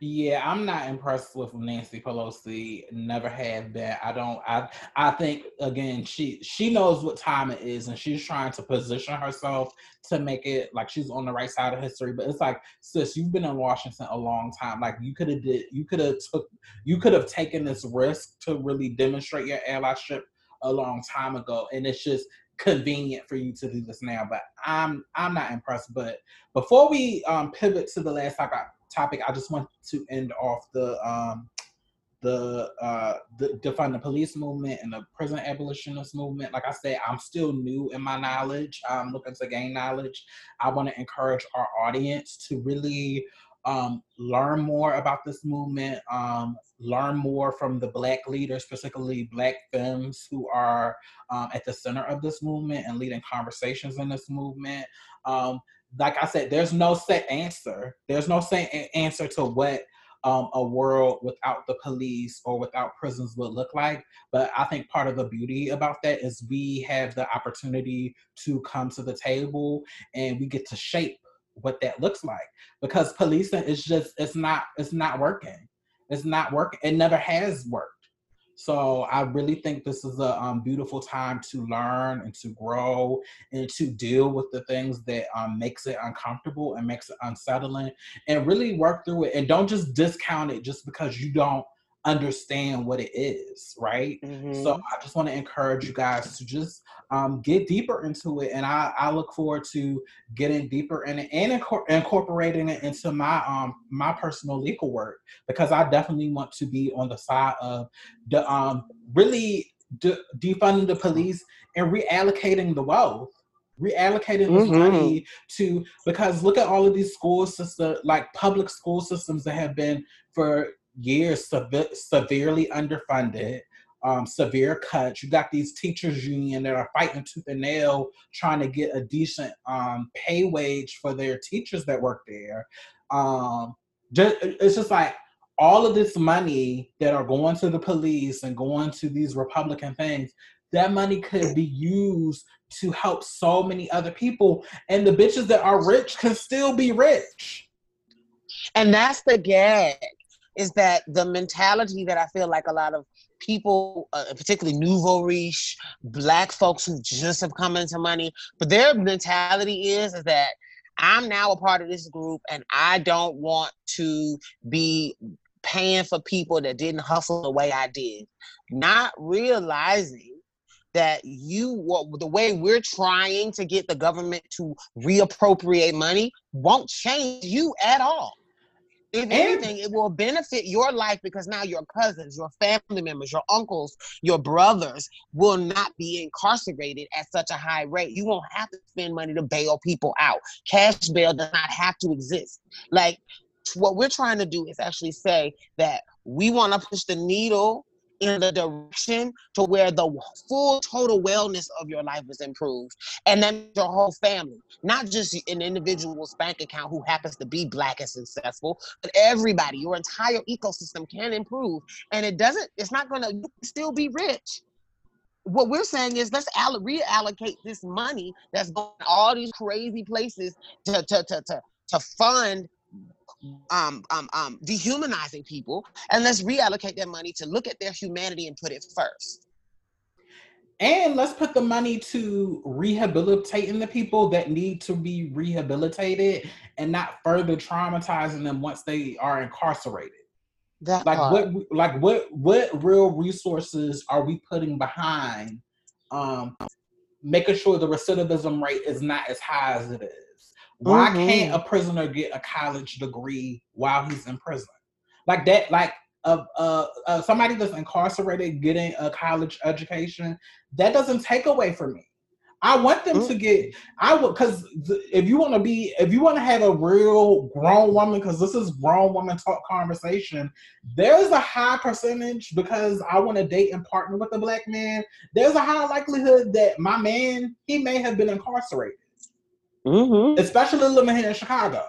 Yeah, I'm not impressed with Nancy Pelosi. Never have been. I don't. I. I think again, she she knows what time it is, and she's trying to position herself to make it like she's on the right side of history. But it's like, sis, you've been in Washington a long time. Like you could have did. You could have took. You could have taken this risk to really demonstrate your allyship a long time ago, and it's just convenient for you to do this now. But I'm I'm not impressed. But before we um, pivot to the last topic, I just want to end off the um, the uh, the defund the police movement and the prison abolitionist movement. Like I said, I'm still new in my knowledge. I'm looking to gain knowledge. I want to encourage our audience to really um, learn more about this movement, um, learn more from the Black leaders, particularly Black femmes who are um, at the center of this movement and leading conversations in this movement. Um, like I said, there's no set answer. There's no set answer to what um, a world without the police or without prisons would look like. But I think part of the beauty about that is we have the opportunity to come to the table and we get to shape what that looks like because policing is just it's not it's not working. It's not working it never has worked. So i really think this is a um, beautiful time to learn and to grow and to deal with the things that um, makes it uncomfortable and makes it unsettling and really work through it and don't just discount it just because you don't understand what it is, right? Mm-hmm. So I just want to encourage you guys to just um, get deeper into it, and I, I look forward to getting deeper in it and incorporating it into my um my personal legal work because I definitely want to be on the side of the um really de- defunding the police and reallocating the wealth reallocating this mm-hmm. money to because look at all of these school systems like public school systems that have been for years sev- severely underfunded, um, severe cuts. You got these teachers union that are fighting tooth and nail trying to get a decent um, pay wage for their teachers that work there. Um, just, it's just like all of this money that are going to the police and going to these Republican things. That money could be used to help so many other people, and the bitches that are rich can still be rich. And that's the gag is that the mentality that I feel like a lot of people, uh, particularly nouveau riche, black folks who just have come into money, but their mentality is, is that I'm now a part of this group and I don't want to be paying for people that didn't hustle the way I did. Not realizing that you the way we're trying to get the government to reappropriate money won't change you at all If and, anything, it will benefit your life because now your cousins, your family members, your uncles, your brothers will not be incarcerated at such a high rate. You won't have to spend money to bail people out. Cash bail does not have to exist. Like what we're trying to do is actually say that we want to push the needle in the direction to where the full total wellness of your life is improved. And then your whole family not just an individual's bank account who happens to be black and successful but everybody your entire ecosystem can improve. And it doesn't it's not to still be rich. What we're saying is let's all- reallocate this money that's going all these crazy places to, to, to, to, to fund um, um, um, dehumanizing people, and let's reallocate that money to look at their humanity and put it first. And let's put the money to rehabilitating the people that need to be rehabilitated and not further traumatizing them once they are incarcerated. That like part. what like what what real resources are we putting behind um making sure the recidivism rate is not as high as it is? Why mm-hmm. can't a prisoner get a college degree while he's in prison? Like that, like uh, uh, uh, somebody that's incarcerated getting a college education, that doesn't take away from me. I want them mm-hmm. to get. I would because if you want to be, if you want to have a real grown woman, because this is grown woman talk conversation. There's a high percentage because I want to date and partner with a black man. There's a high likelihood that my man he may have been incarcerated mm-hmm. especially living here in Chicago.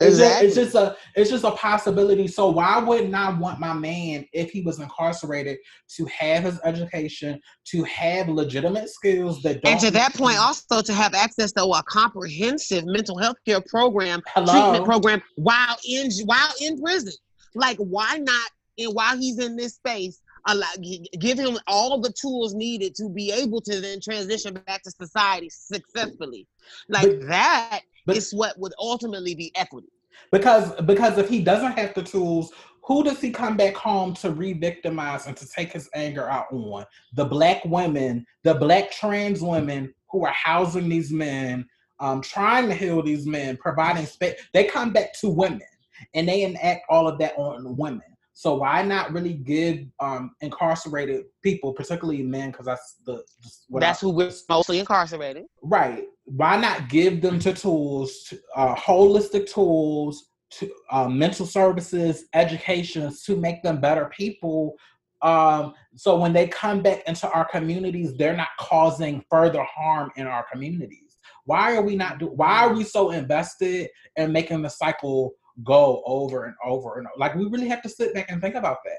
Exactly. It's, just, it's just a it's just a possibility. So why wouldn't I want my man, if he was incarcerated, to have his education, to have legitimate skills that And to that point, also to have access to a comprehensive mental health care program, Hello. treatment program while in while in prison. Like, why not? And while he's in this space, allow, give him all the tools needed to be able to then transition back to society successfully. Like but, that but, is what would ultimately be equity. Because because if he doesn't have the tools, who does he come back home to re-victimize and to take his anger out on? The black women, the black trans women who are housing these men, um, trying to heal these men, providing space. They come back to women and they enact all of that on women. So why not really give um, incarcerated people, particularly men, because that's the that's I, who we're mostly incarcerated. Right. Why not give them to tools, to, uh, holistic tools, to uh, mental services, education to make them better people. Um, so when they come back into our communities, they're not causing further harm in our communities. Why are we not do? Why are we so invested in making the cycle go over and over and over. like we really have to sit back and think about that.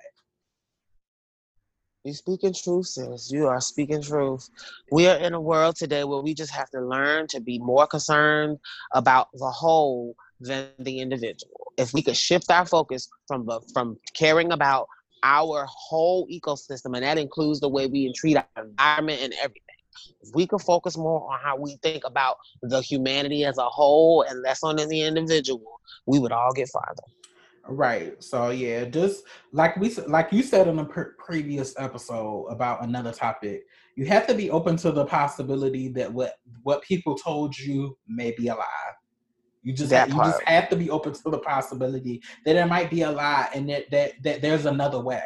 You're speaking truth, sis. You are speaking truth. We are in a world today where we just have to learn to be more concerned about the whole than the individual. If we could shift our focus from from caring about our whole ecosystem, and that includes the way we treat our environment and everything. If we could focus more on how we think about the humanity as a whole and less on the individual, we would all get farther. Right. So yeah, just like we like you said in a pre- previous episode about another topic, you have to be open to the possibility that what what people told you may be a lie. You just have, you just have to be open to the possibility that it might be a lie and that that that there's another way.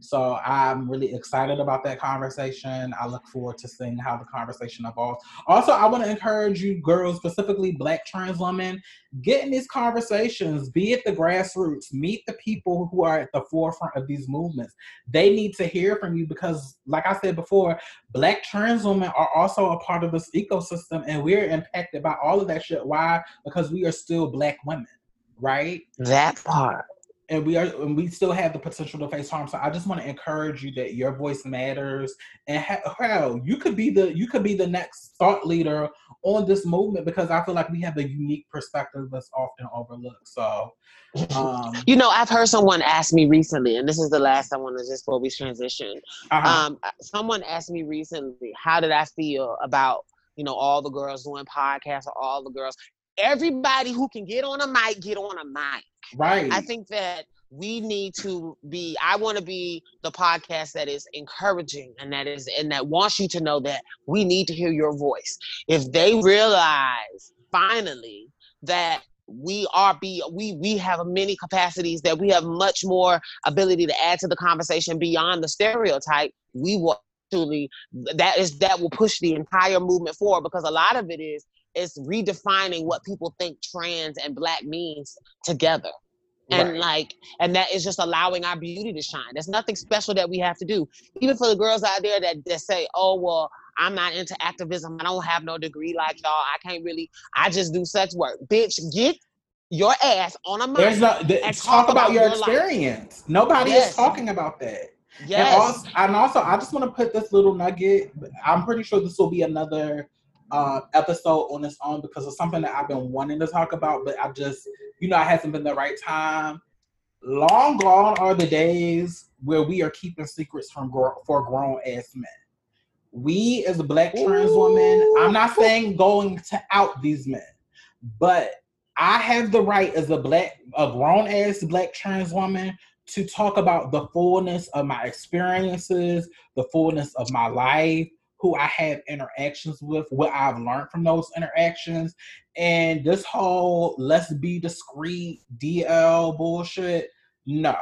So I'm really excited about that conversation. I look forward to seeing how the conversation evolves. Also, I want to encourage you girls, specifically black trans women, get in these conversations, be at the grassroots, meet the people who are at the forefront of these movements. They need to hear from you because, like I said before, black trans women are also a part of this ecosystem and we're impacted by all of that shit. Why? Because we are still black women, right? That part and we are and we still have the potential to face harm. So I just want to encourage you that your voice matters, and ha- hell, you could be the you could be the next thought leader on this movement because I feel like we have a unique perspective that's often overlooked. So, um, (laughs) you know, I've heard someone ask me recently, and this is the last I want to just before we transition. Uh-huh. Um, someone asked me recently, how did I feel about you know all the girls doing podcasts or all the girls everybody who can get on a mic get on a mic Right. I think that we need to be i want to be the podcast that is encouraging and that is and that wants you to know that we need to hear your voice if they realize finally that we are be we we have many capacities that we have much more ability to add to the conversation beyond the stereotype we will truly that is that will push the entire movement forward because a lot of it is is redefining what people think trans and black means together and right. like and that is just allowing our beauty to shine there's nothing special that we have to do even for the girls out there that, that say oh well i'm not into activism i don't have no degree like y'all i can't really i just do sex work bitch get your ass on a mic there's no talk, talk, about, about your, your experience life. nobody yes. is talking about that Yes. And also, and also, I just want to put this little nugget. I'm pretty sure this will be another uh, episode on its own because it's something that I've been wanting to talk about, but I just, you know, I hasn't been the right time. Long gone are the days where we are keeping secrets from gro- for grown ass men. We, as a black trans Ooh. woman, I'm not saying going to out these men, but I have the right as a black, a grown ass black trans woman to talk about the fullness of my experiences, the fullness of my life, who I have interactions with, what I've learned from those interactions. And this whole let's be discreet DL bullshit, no.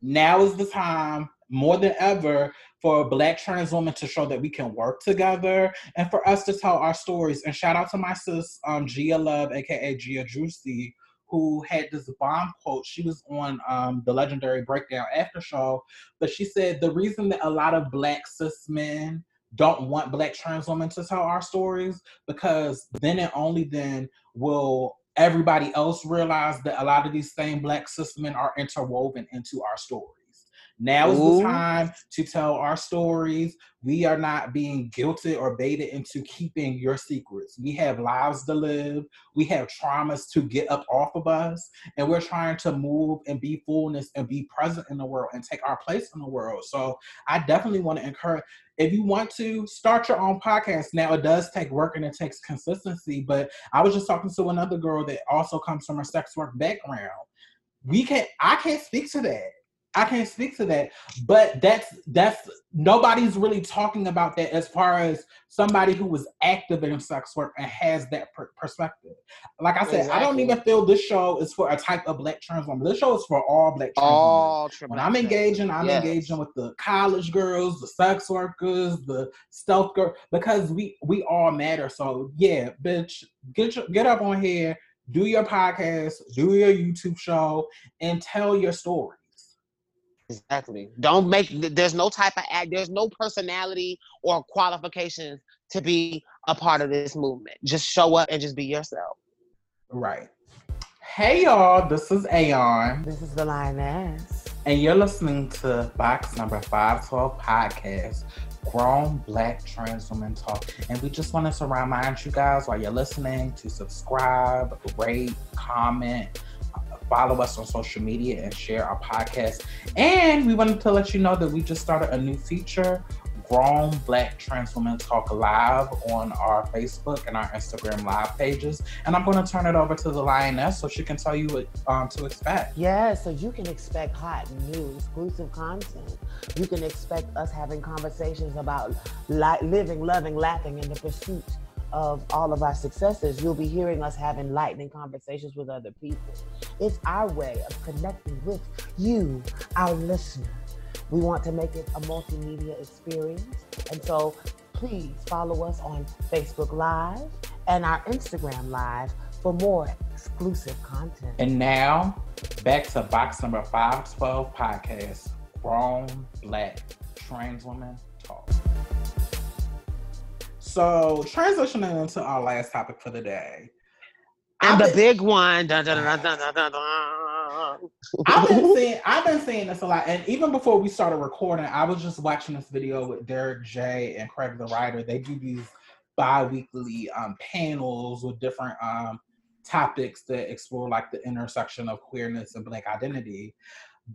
Now is the time more than ever for black trans woman to show that we can work together and for us to tell our stories. And shout out to my sis, um, Gia Love, aka Gia Juicy, who had this bomb quote. She was on um, the legendary Breakdown After Show, but she said the reason that a lot of black cis men don't want black trans women to tell our stories because then and only then will everybody else realize that a lot of these same black cis men are interwoven into our story. Now is the time to tell our stories. We are not being guilted or baited into keeping your secrets. We have lives to live. We have traumas to get up off of us. And we're trying to move and be fullness and be present in the world and take our place in the world. So I definitely want to encourage if you want to start your own podcast now it does take work and it takes consistency but i was just talking to another girl that also comes from a sex work background we can't i can't speak to that I can't speak to that, but that's that's nobody's really talking about that as far as somebody who was active in sex work and has that per- perspective. Like I said, exactly. I don't even feel this show is for a type of black trans woman. This show is for all black trans all women. When I'm engaging, I'm yes. engaging with the college girls, the sex workers, the stealth girl, because we we all matter. So yeah, bitch, get your, get up on here, do your podcast, do your YouTube show, and tell your story. Exactly. Don't make there's no type of act, there's no personality or qualifications to be a part of this movement. Just show up and just be yourself. Right. Hey y'all, this is Aeon. This is the Lioness. And you're listening to Box Number 512 podcast, Grown Black Trans Women Talk. And we just wanted to remind you guys while you're listening to subscribe, rate, comment, follow us on social media and share our podcast. And we wanted to let you know that we just started a new feature, Grown Black Trans Women Talk Live on our Facebook and our Instagram live pages. And I'm going to turn it over to the lioness so she can tell you what um, to expect. Yeah, so you can expect hot, new, exclusive content. You can expect us having conversations about li- living, loving, laughing in the pursuit of all of our successes, you'll be hearing us have enlightening conversations with other people. It's our way of connecting with you, our listener. We want to make it a multimedia experience. And so please follow us on Facebook Live and our Instagram Live for more exclusive content. And now, back to box number 512 podcast Grown Black Trans Women. So transitioning into our last topic for the day. And I've the been, big one. Dun, dun, dun, I've been (laughs) seeing I've been seeing this a lot. And even before we started recording, I was just watching this video with Derek J and Craig the writer. They do these bi-weekly um, panels with different um, topics that explore like the intersection of queerness and black identity.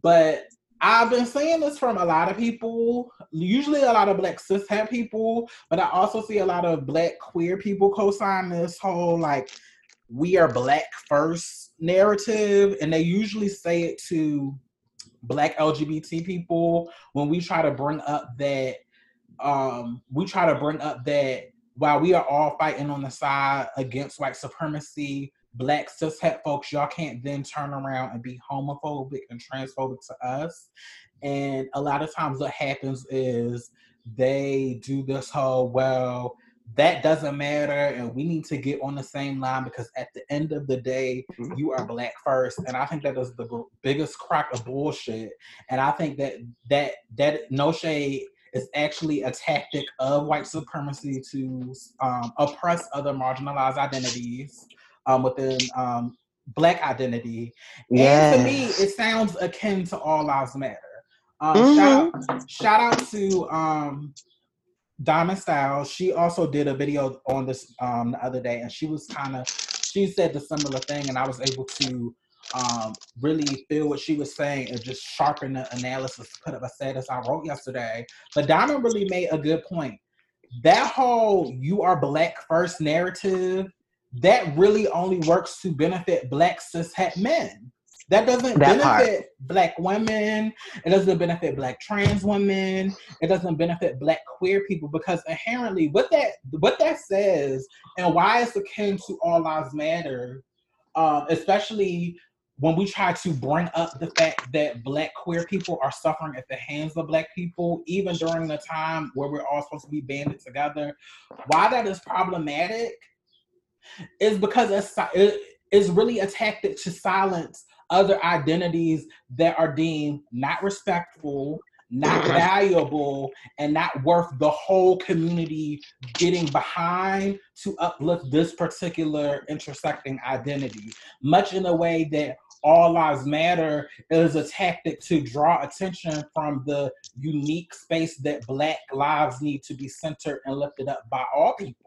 But I've been seeing this from a lot of people, usually a lot of black cis het people, but I also see a lot of black queer people co-sign this whole like we are black first narrative, and they usually say it to black LGBT people when we try to bring up that um we try to bring up that while we are all fighting on the side against white supremacy, black cis het folks, y'all can't then turn around and be homophobic and transphobic to us. And a lot of times what happens is they do this whole, well, that doesn't matter and we need to get on the same line because at the end of the day mm-hmm. you are black first and i think that is the biggest crack of bullshit and i think that that that no shade is actually a tactic of white supremacy to um, oppress other marginalized identities um, within um, black identity yes. and to me it sounds akin to all lives matter um, mm-hmm. shout, out, shout out to um, Diamond Stylz, she also did a video on this um, the other day, and she was kind of she said the similar thing, and I was able to um, really feel what she was saying and just sharpen the analysis to put up a status I wrote yesterday. But Diamond really made a good point. That whole "you are black first narrative that really only works to benefit black cis het men. That doesn't that benefit part. black women. It doesn't benefit black trans women. It doesn't benefit black queer people because inherently what that what that says and why it's akin to all lives matter, um, especially when we try to bring up the fact that black queer people are suffering at the hands of black people, even during the time where we're all supposed to be banded together, why that is problematic is because it's, it is really a tactic to silence other identities that are deemed not respectful, not valuable, and not worth the whole community getting behind to uplift this particular intersecting identity. Much in a way that all Lives Matter is a tactic to draw attention from the unique space that Black lives need to be centered and lifted up by all people.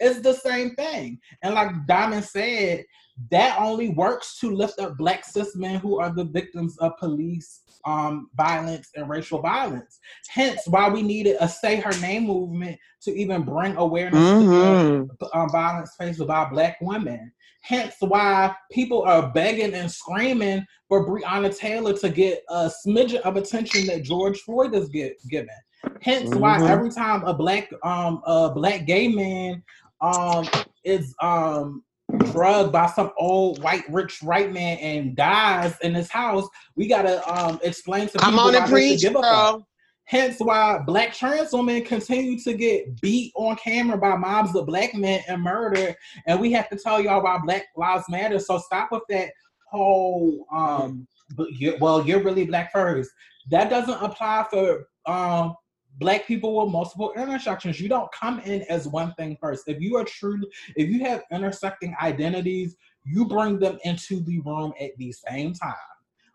It's the same thing. And like Diamond said, that only works to lift up black cis men who are the victims of police um, violence and racial violence. Hence, why we needed a "Say Her Name" movement to even bring awareness mm-hmm. to um, violence faced by Black women. Hence, why people are begging and screaming for Breonna Taylor to get a smidgen of attention that George Floyd is get, given. Hence, mm-hmm. why every time a black um a black gay man um is um drugged by some old white rich white man and dies in his house, we gotta um explain to people I'm on why preach, give a Hence why black trans women continue to get beat on camera by mobs of black men and murdered. And we have to tell y'all why Black Lives Matter. So stop with that whole um you're, well, you're really black first. That doesn't apply for um black people with multiple intersections. You don't come in as one thing first. If you are truly, if you have intersecting identities, you bring them into the room at the same time.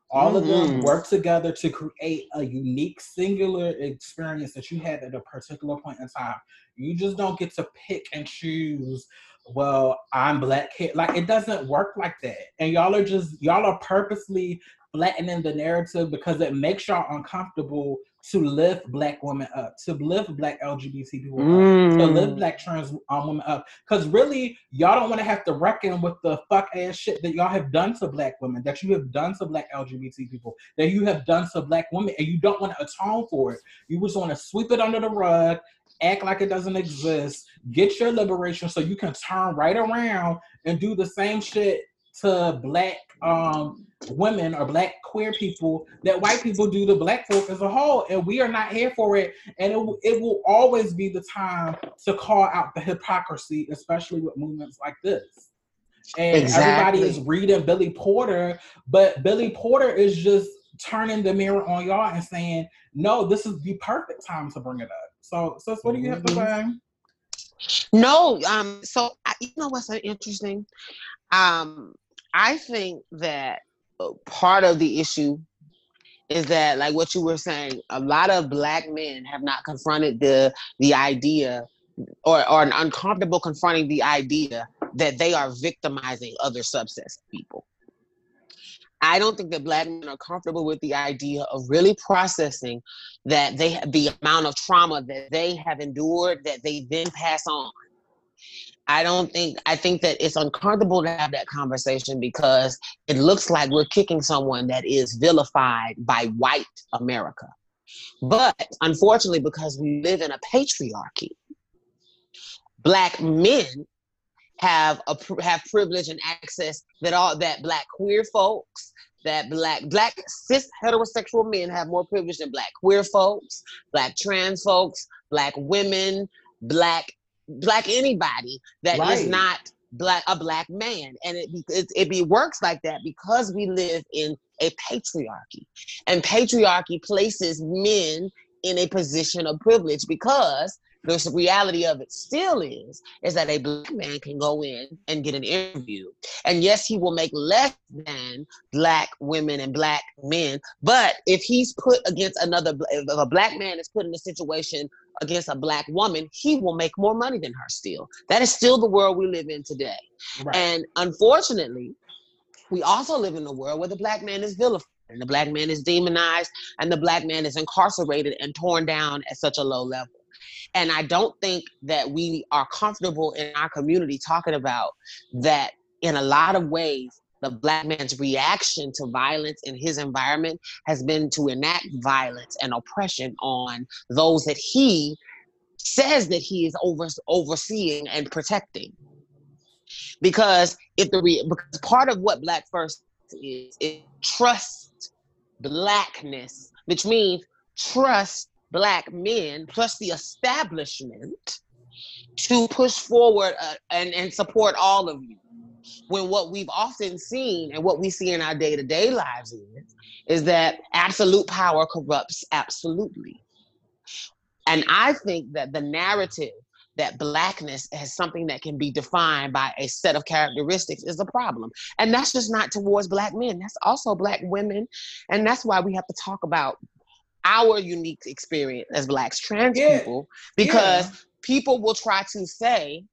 All mm-hmm. of them mm-hmm. work together to create a unique, singular experience that you had at a particular point in time. You just don't get to pick and choose. Well, I'm black. Kid. Like it doesn't work like that. And y'all are just y'all are purposely flattening the narrative because it makes y'all uncomfortable to lift black women up, to lift black LGBT people mm. up, to lift mm. black trans um, women up. Because really, y'all don't want to have to reckon with the fuck ass shit that y'all have done to black women, that you have done to black LGBT people, that you have done to black women, and you don't want to atone for it. You just want to sweep it under the rug, act like it doesn't exist, get your liberation so you can turn right around and do the same shit to black um, women or black queer people that white people do to black folk as a whole and we are not here for it and it, it will always be the time to call out the hypocrisy especially with movements like this and exactly. everybody is reading billy porter but billy porter is just turning the mirror on y'all and saying no this is the perfect time to bring it up so so what do you have to mm-hmm. say no um so you know what's so interesting? Um I think that part of the issue is that like what you were saying a lot of black men have not confronted the the idea or or uncomfortable confronting the idea that they are victimizing other subsets of people I don't think that black men are comfortable with the idea of really processing that they the amount of trauma that they have endured that they then pass on. I don't think I think that it's uncomfortable to have that conversation because it looks like we're kicking someone that is vilified by white America. But unfortunately, because we live in a patriarchy, black men have a have privilege and access that all that black queer folks that black black cis heterosexual men have more privilege than black queer folks black trans folks black women black black anybody that right. is not black a black man and it, it it be works like that because we live in a patriarchy and patriarchy places men in a position of privilege because the reality of it still is is that a black man can go in and get an interview. And yes he will make less than black women and black men but if he's put against another if a black man is put in a situation against a black woman he will make more money than her still. That is still the world we live in today. Right. and unfortunately we also live in a world where the black man is vilified and the black man is demonized and the black man is incarcerated and torn down at such a low level and I don't think that we are comfortable in our community talking about that in a lot of ways, the black man's reaction to violence in his environment has been to enact violence and oppression on those that he says that he is over, overseeing and protecting. Because if the re, because part of what Black First is, is trust blackness, which means trust black men plus the establishment to push forward uh, and, and support all of you. When what we've often seen and what we see in our day-to-day lives is is that absolute power corrupts absolutely. And i think that the narrative that blackness as something that can be defined by a set of characteristics is a problem. And that's just not towards black men. That's also black women. And that's why we have to talk about our unique experience as blacks trans yeah. people because yeah. people will try to say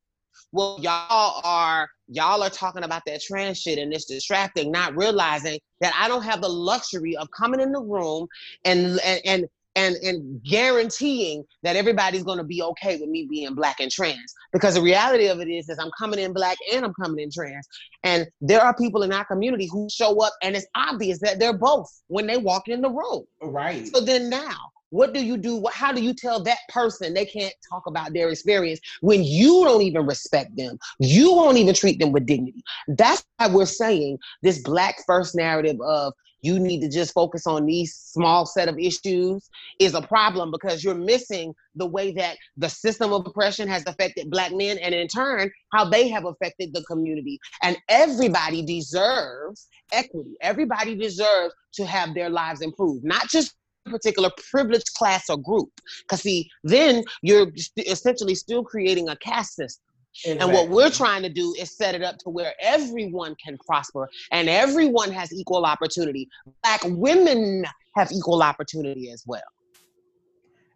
well y'all are y'all are talking about that trans shit and it's distracting not realizing that i don't have the luxury of coming in the room and and, and and and guaranteeing that everybody's going to be okay with me being black and trans. Because the reality of it is is i'm coming in black and i'm coming in trans. And there are people in our community who show up and it's obvious that they're both when they walk in the room. Right. So then now what do you do? How do you tell that person they can't talk about their experience when you don't even respect them? You won't even treat them with dignity. That's why we're saying this black first narrative of you need to just focus on these small set of issues is a problem because you're missing the way that the system of oppression has affected black men and in turn how they have affected the community. And everybody deserves equity. Everybody deserves to have their lives improved not just a particular privileged class or group. Because see then you're essentially still creating a caste system Exactly. And what we're trying to do is set it up to where everyone can prosper and everyone has equal opportunity. Black women have equal opportunity as well.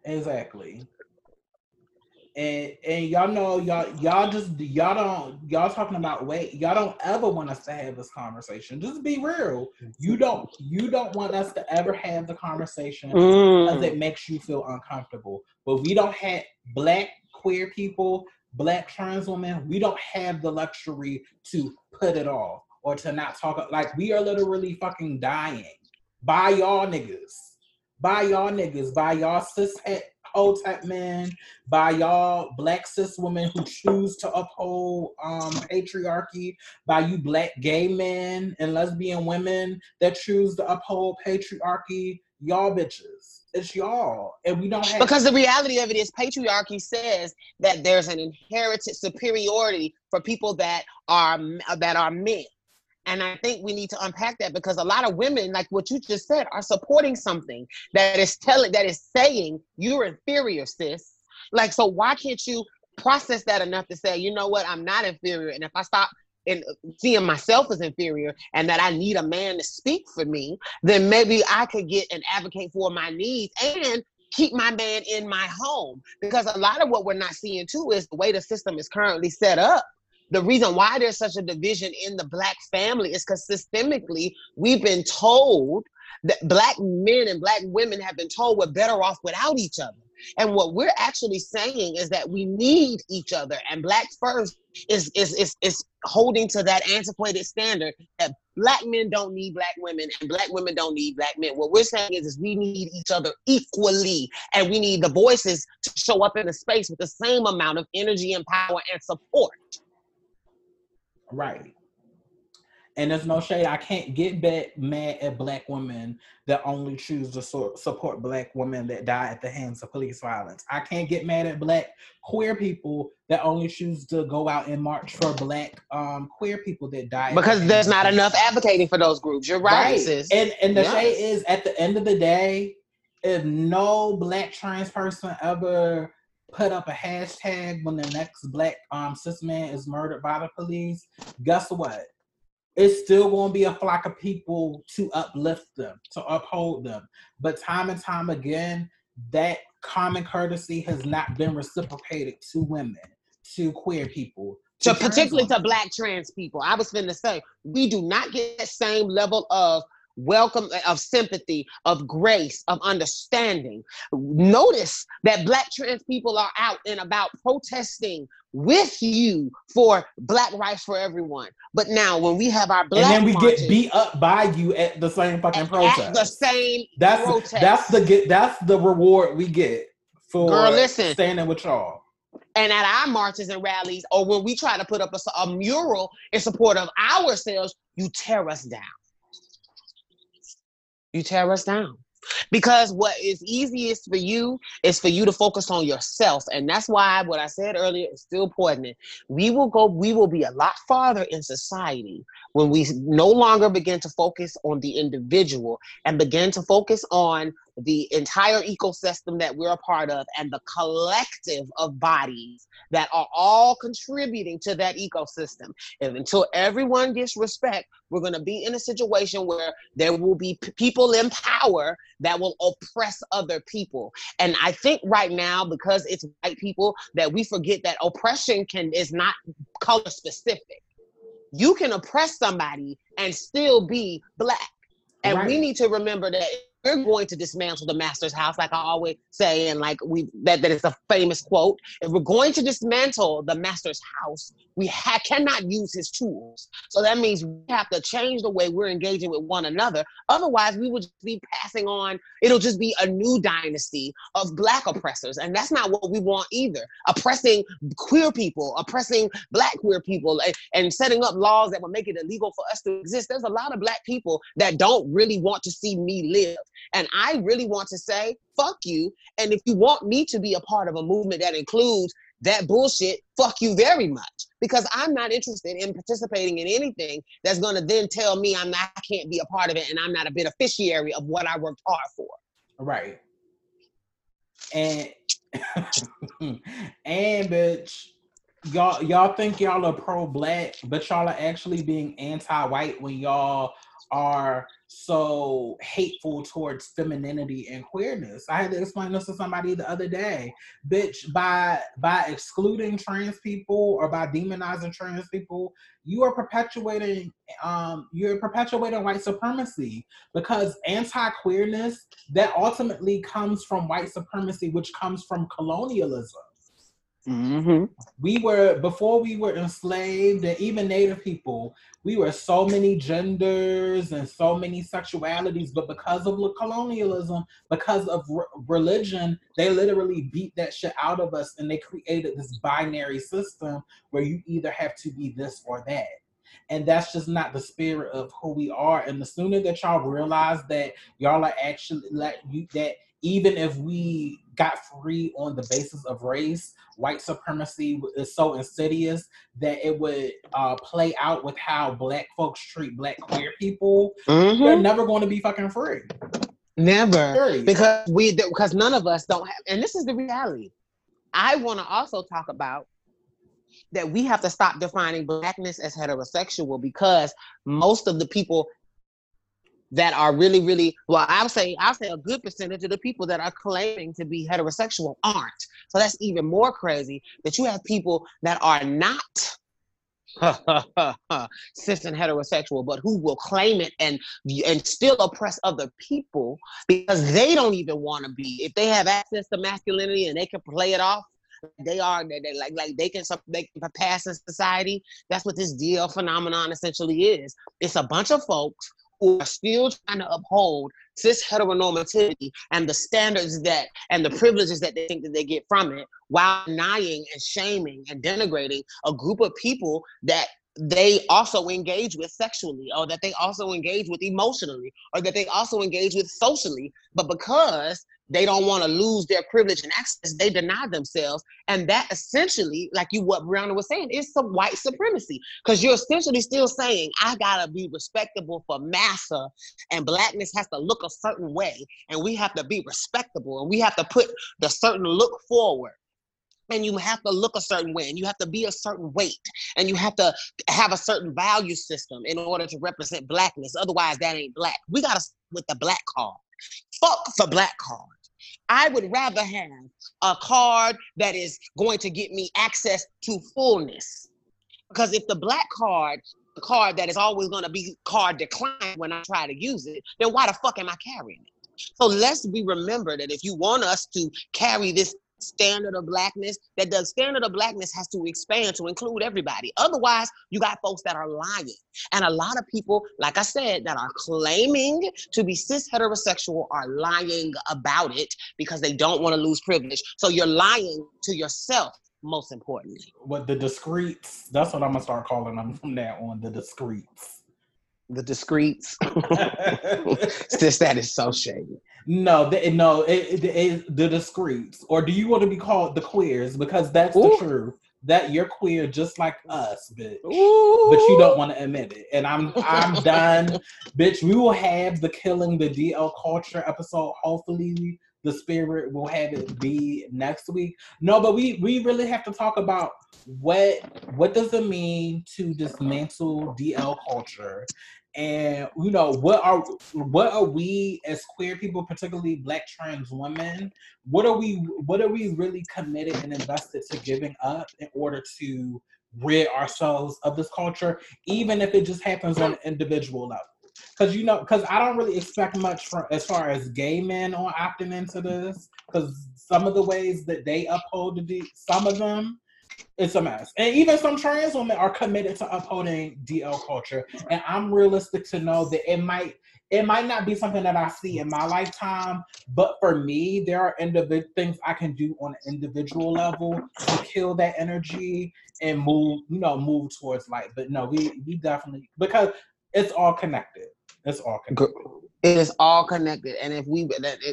Exactly. And and y'all know y'all y'all just y'all don't y'all talking about wait y'all don't ever want us to have this conversation. Just be real. You don't you don't want us to ever have the conversation mm. because it makes you feel uncomfortable. But we don't have black queer people black trans women, we don't have the luxury to put it off or to not talk. Like we are literally fucking dying. By y'all niggas, by y'all niggas, by y'all cis whole type men, by y'all black cis women who choose to uphold um patriarchy, by you black gay men and lesbian women that choose to uphold patriarchy, y'all bitches it's y'all, and we don't have because the reality of it is patriarchy says that there's an inherited superiority for people that are that are men. And I think we need to unpack that because a lot of women, like what you just said, are supporting something that is telling that is saying you're inferior, sis. Like, so why can't you process that enough to say, you know what, I'm not inferior. And if I stop and seeing myself as inferior and that I need a man to speak for me, then maybe I could get and advocate for my needs and keep my man in my home. Because a lot of what we're not seeing too is the way the system is currently set up. The reason why there's such a division in the black family is because systemically we've been told that black men and black women have been told we're better off without each other. And what we're actually saying is that we need each other. And Black First is is is, is holding to that antiquated standard that black men don't need black women and black women don't need black men. What we're saying is, is we need each other equally and we need the voices to show up in the space with the same amount of energy and power and support. Right. And there's no shade. I can't get back mad at black women that only choose to so- support black women that die at the hands of police violence. I can't get mad at black queer people that only choose to go out and march for black um, queer people that die. Because there's not enough advocating for those groups. You're right, right. And and the yes. shade is at the end of the day, if no black trans person ever put up a hashtag when the next black um cis man is murdered by the police, guess what? It's still going to be a flock of people to uplift them, to uphold them. But time and time again, that common courtesy has not been reciprocated to women, to queer people. To, to particularly to black trans people. I was finna say, we do not get that same level of welcome of sympathy of grace of understanding. Notice that black trans people are out and about protesting with you for black rights for everyone. But now when we have our black and then we marches, get beat up by you at the same fucking protest at the same that's protest. that's the get that's the reward we get for Girl, listen. standing with y'all. And at our marches and rallies or when we try to put up a, a mural in support of ourselves you tear us down you tear us down. Because what is easiest for you is for you to focus on yourself. And that's why what I said earlier is still important. We will go, we will be a lot farther in society when we no longer begin to focus on the individual and begin to focus on the entire ecosystem that we're a part of and the collective of bodies that are all contributing to that ecosystem. And until everyone gets respect, we're going to be in a situation where there will be p- people in power that will oppress other people. And I think right now, because it's white people, that we forget that oppression can is not color specific. You can oppress somebody and still be black. And right. we need to remember that we're going to dismantle the master's house, like I always say, and like we that, that is a famous quote. If we're going to dismantle the master's house, we ha- cannot use his tools. So that means we have to change the way we're engaging with one another. Otherwise, we would be passing on, it'll just be a new dynasty of black oppressors. And that's not what we want either. Oppressing queer people, oppressing black queer people, and, and setting up laws that would make it illegal for us to exist. There's a lot of black people that don't really want to see me live. And I really want to say, fuck you. And if you want me to be a part of a movement that includes that bullshit, fuck you very much. Because I'm not interested in participating in anything that's gonna then tell me I'm not I can't be a part of it and I'm not a beneficiary of what I worked hard for. Right. And (laughs) and bitch, y'all y'all think y'all are pro black, but y'all are actually being anti-white when y'all are so hateful towards femininity and queerness. I had to explain this to somebody the other day. Bitch, by by excluding trans people or by demonizing trans people, you are perpetuating um you're perpetuating white supremacy because anti-queerness that ultimately comes from white supremacy, which comes from colonialism. Mm-hmm. We were before we were enslaved, and even Native people, we were so many genders and so many sexualities. But because of colonialism, because of re- religion, they literally beat that shit out of us, and they created this binary system where you either have to be this or that. And that's just not the spirit of who we are. And the sooner that y'all realize that y'all are actually like you that even if we got free on the basis of race, white supremacy is so insidious that it would uh, play out with how black folks treat black queer people. Mm-hmm. They're never going to be fucking free. Never, Period. because we because none of us don't have, and this is the reality. I want to also talk about that we have to stop defining blackness as heterosexual because most of the people that are really, really well, I'll say I'll say a good percentage of the people that are claiming to be heterosexual aren't. So that's even more crazy that you have people that are not (laughs) cis and heterosexual, but who will claim it and and still oppress other people because they don't even want to be. If they have access to masculinity and they can play it off, they are they, they like like they can they can pass in society. That's what this DL phenomenon essentially is. It's a bunch of folks who are still trying to uphold cis heteronormativity and the standards that and the privileges that they think that they get from it while denying and shaming and denigrating a group of people that they also engage with sexually or that they also engage with emotionally or that they also engage with socially. But because they don't want to lose their privilege and access they deny themselves and that essentially like you what brianna was saying is some white supremacy because you're essentially still saying i gotta be respectable for massa and blackness has to look a certain way and we have to be respectable and we have to put the certain look forward. And you have to look a certain way and you have to be a certain weight and you have to have a certain value system in order to represent blackness otherwise that ain't black. We gotta with the black card fuck the black card i would rather have a card that is going to get me access to fullness. Because if the black card the card that is always going to be card declined when i try to use it then why the fuck am i carrying it? So let's be remember that if you want us to carry this standard of blackness that the standard of blackness has to expand to include everybody. Otherwise you got folks that are lying. And a lot of people like i said that are claiming to be cis heterosexual are lying about it because they don't want to lose privilege. So you're lying to yourself most importantly. What the discreets that's what i'm gonna start calling them from now on the discreets the discreets. (laughs) Since that is so shady. No, the, no, it, it, it, the discreets. Or do you want to be called the queers? Because that's Ooh. the truth. That you're queer just like us, bitch. Ooh. But you don't want to admit it. And I'm I'm done. (laughs) bitch, we will have the killing the DL culture episode hopefully the spirit will have it be next week. No, but we we really have to talk about what what does it mean to dismantle DL culture and you know what are what are we as queer people particularly black trans women what are we what are we really committed and invested to giving up in order to rid ourselves of this culture even if it just happens on an individual level because you know because i don't really expect much from as far as gay men on opting into this because some of the ways that they uphold the some of them it's a mess. And even some trans women are committed to upholding DL culture. And I'm realistic to know that it might it might not be something that I see in my lifetime, but for me, there are individual things I can do on an individual level to kill that energy and move, you know, move towards light. But no, we we definitely because it's all connected. It's all connected. It is all connected, and if we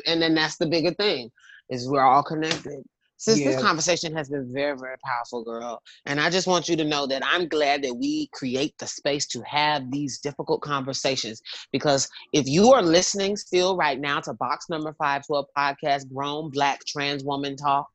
and then that's the bigger thing is we're all connected. Since yeah. this conversation has been very, very powerful, girl. And I just want you to know that I'm glad that we create the space to have these difficult conversations. Because if you are listening still right now to Box Number 512 podcast, Grown Black Trans Woman Talk,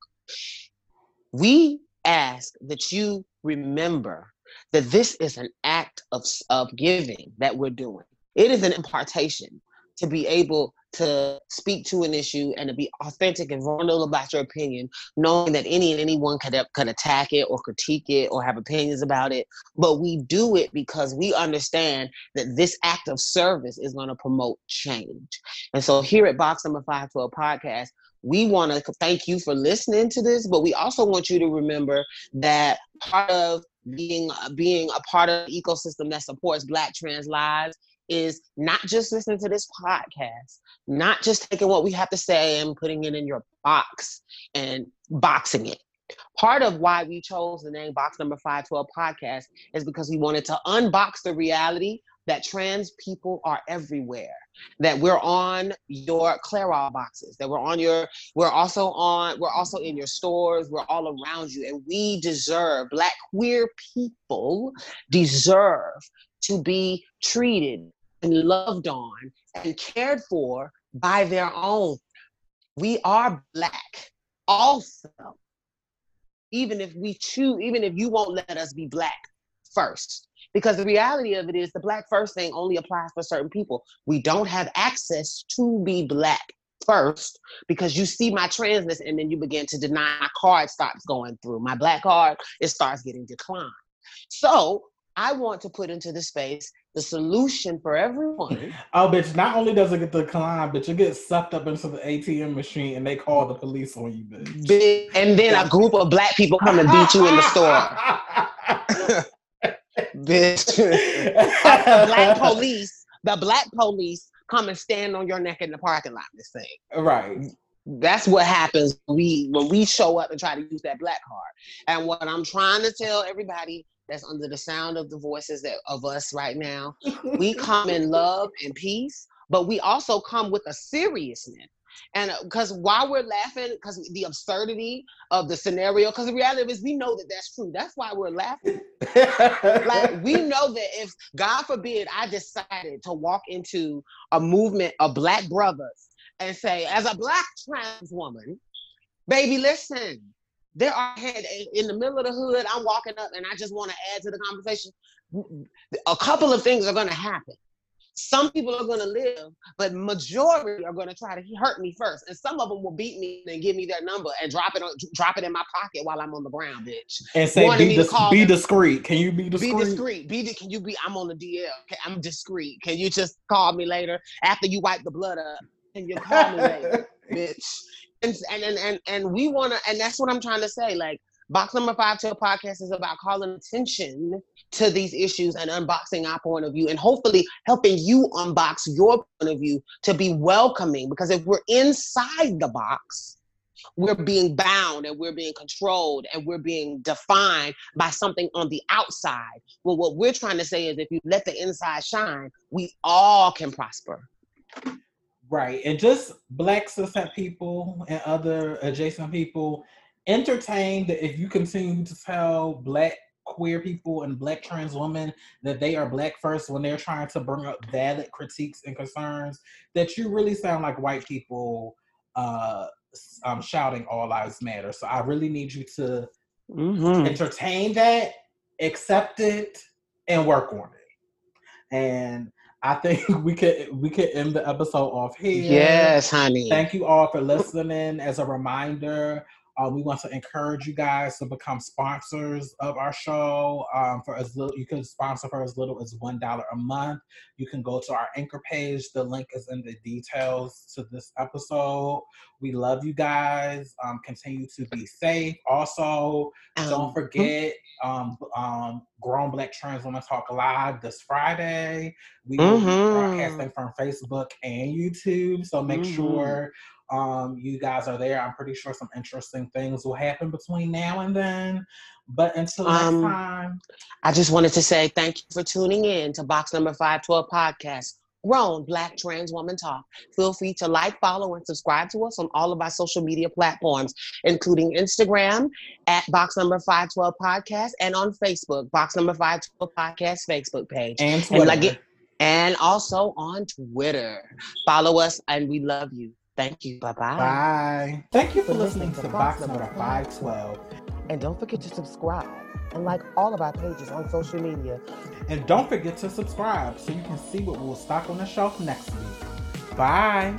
we ask that you remember that this is an act of, of giving that we're doing. It is an impartation to be able to speak to an issue and to be authentic and vulnerable about your opinion, knowing that any and anyone could, could attack it or critique it or have opinions about it. But we do it because we understand that this act of service is going to promote change. And so here at Box Number 512 Podcast, we want to thank you for listening to this, but we also want you to remember that part of being uh, being a part of the ecosystem that supports Black trans lives is not just listening to this podcast, not just taking what we have to say and putting it in your box and boxing it. Part of why we chose the name Box Number 512 podcast is because we wanted to unbox the reality that trans people are everywhere that we're on your Clairol boxes that we're on your we're also on we're also in your stores we're all around you and we deserve black queer people deserve to be treated and loved on and cared for by their own. We are Black also. Even if we choose, even if you won't let us be Black first. Because the reality of it is the Black first thing only applies for certain people. We don't have access to be Black first because you see my transness and then you begin to deny my card starts going through my black card it starts getting declined so I want to put into the space the solution for everyone. (laughs) Oh, bitch! Not only does it get declined, but you get sucked up into the ATM machine and they call the police on you, bitch. And then a group of black people come and beat you in the store. (laughs) bitch. the (laughs) black police, the black police come and stand on your neck in the parking lot. This thing, right? That's what happens when we when we show up and try to use that black card. And what I'm trying to tell everybody that's under the sound of the voices that of us right now, we (laughs) come in love and peace, but we also come with a seriousness. And because uh, while we're laughing, because the absurdity of the scenario, because the reality is we know that that's true. That's why we're laughing. (laughs) like we know that if God forbid I decided to walk into a movement of black brothers and say, as a black trans woman, baby, listen, there are in the middle of the hood. I'm walking up and I just want to add to the conversation. A couple of things are going to happen. Some people are going to live, but majority are going to try to hurt me first, and some of them will beat me and give me their number and drop it on, drop it in my pocket while I'm on the ground, bitch. And say, be, dis- be discreet. Can you be discreet? Be discreet. Be. Can you be? I'm on the DL. I'm discreet. Can you just call me later after you wipe the blood up? Can you call me later, (laughs) bitch? And and and and, and we want to, and that's what I'm trying to say. Like Box Number Five to a podcast is about calling attention to these issues and unboxing our point of view and hopefully helping you unbox your point of view to be welcoming. Because if we're inside the box, we're being bound and we're being controlled and we're being defined by something on the outside. Well, what we're trying to say is if you let the inside shine, we all can prosper. Right. And just black cishet people and other adjacent people entertained that if you continue to tell black queer people and black trans women that they are black first when they're trying to bring up valid critiques and concerns, that you really sound like white people uh, um, shouting all lives matter. So I really need you to mm-hmm. entertain that, accept it, and work on it. And I think (laughs) we could we could end the episode off here. Yes, honey. Thank you all for listening. As a reminder, uh, we want to encourage you guys to become sponsors of our show. Um, for as little, you can sponsor for as little as one dollar a month. You can go to our anchor page. The link is in the details to this episode. We love you guys. Um, continue to be safe. Also, um, don't forget um, um, Grown Black Trans Women Talk Live this Friday. We will mm-hmm. be broadcasting from Facebook and YouTube. So make mm-hmm. sure um, you guys are there. I'm pretty sure some interesting things will happen between now and then. But until next um, time, I just wanted to say thank you for tuning in to Box Number 512 podcast. Grown Black Trans Woman Talk. Feel free to like, follow, and subscribe to us on all of our social media platforms, including Instagram at Box Number 512 Podcast and on Facebook, Box Number 512 Podcast Facebook page. And Twitter. And, like it, and also on Twitter. Follow us, and we love you. Thank you. Bye-bye. Bye. Thank you for, for listening, listening, to Box Number 512. And don't forget to subscribe and like all of our pages on social media. And don't forget to subscribe so you can see what we'll stock on the shelf next week. Bye.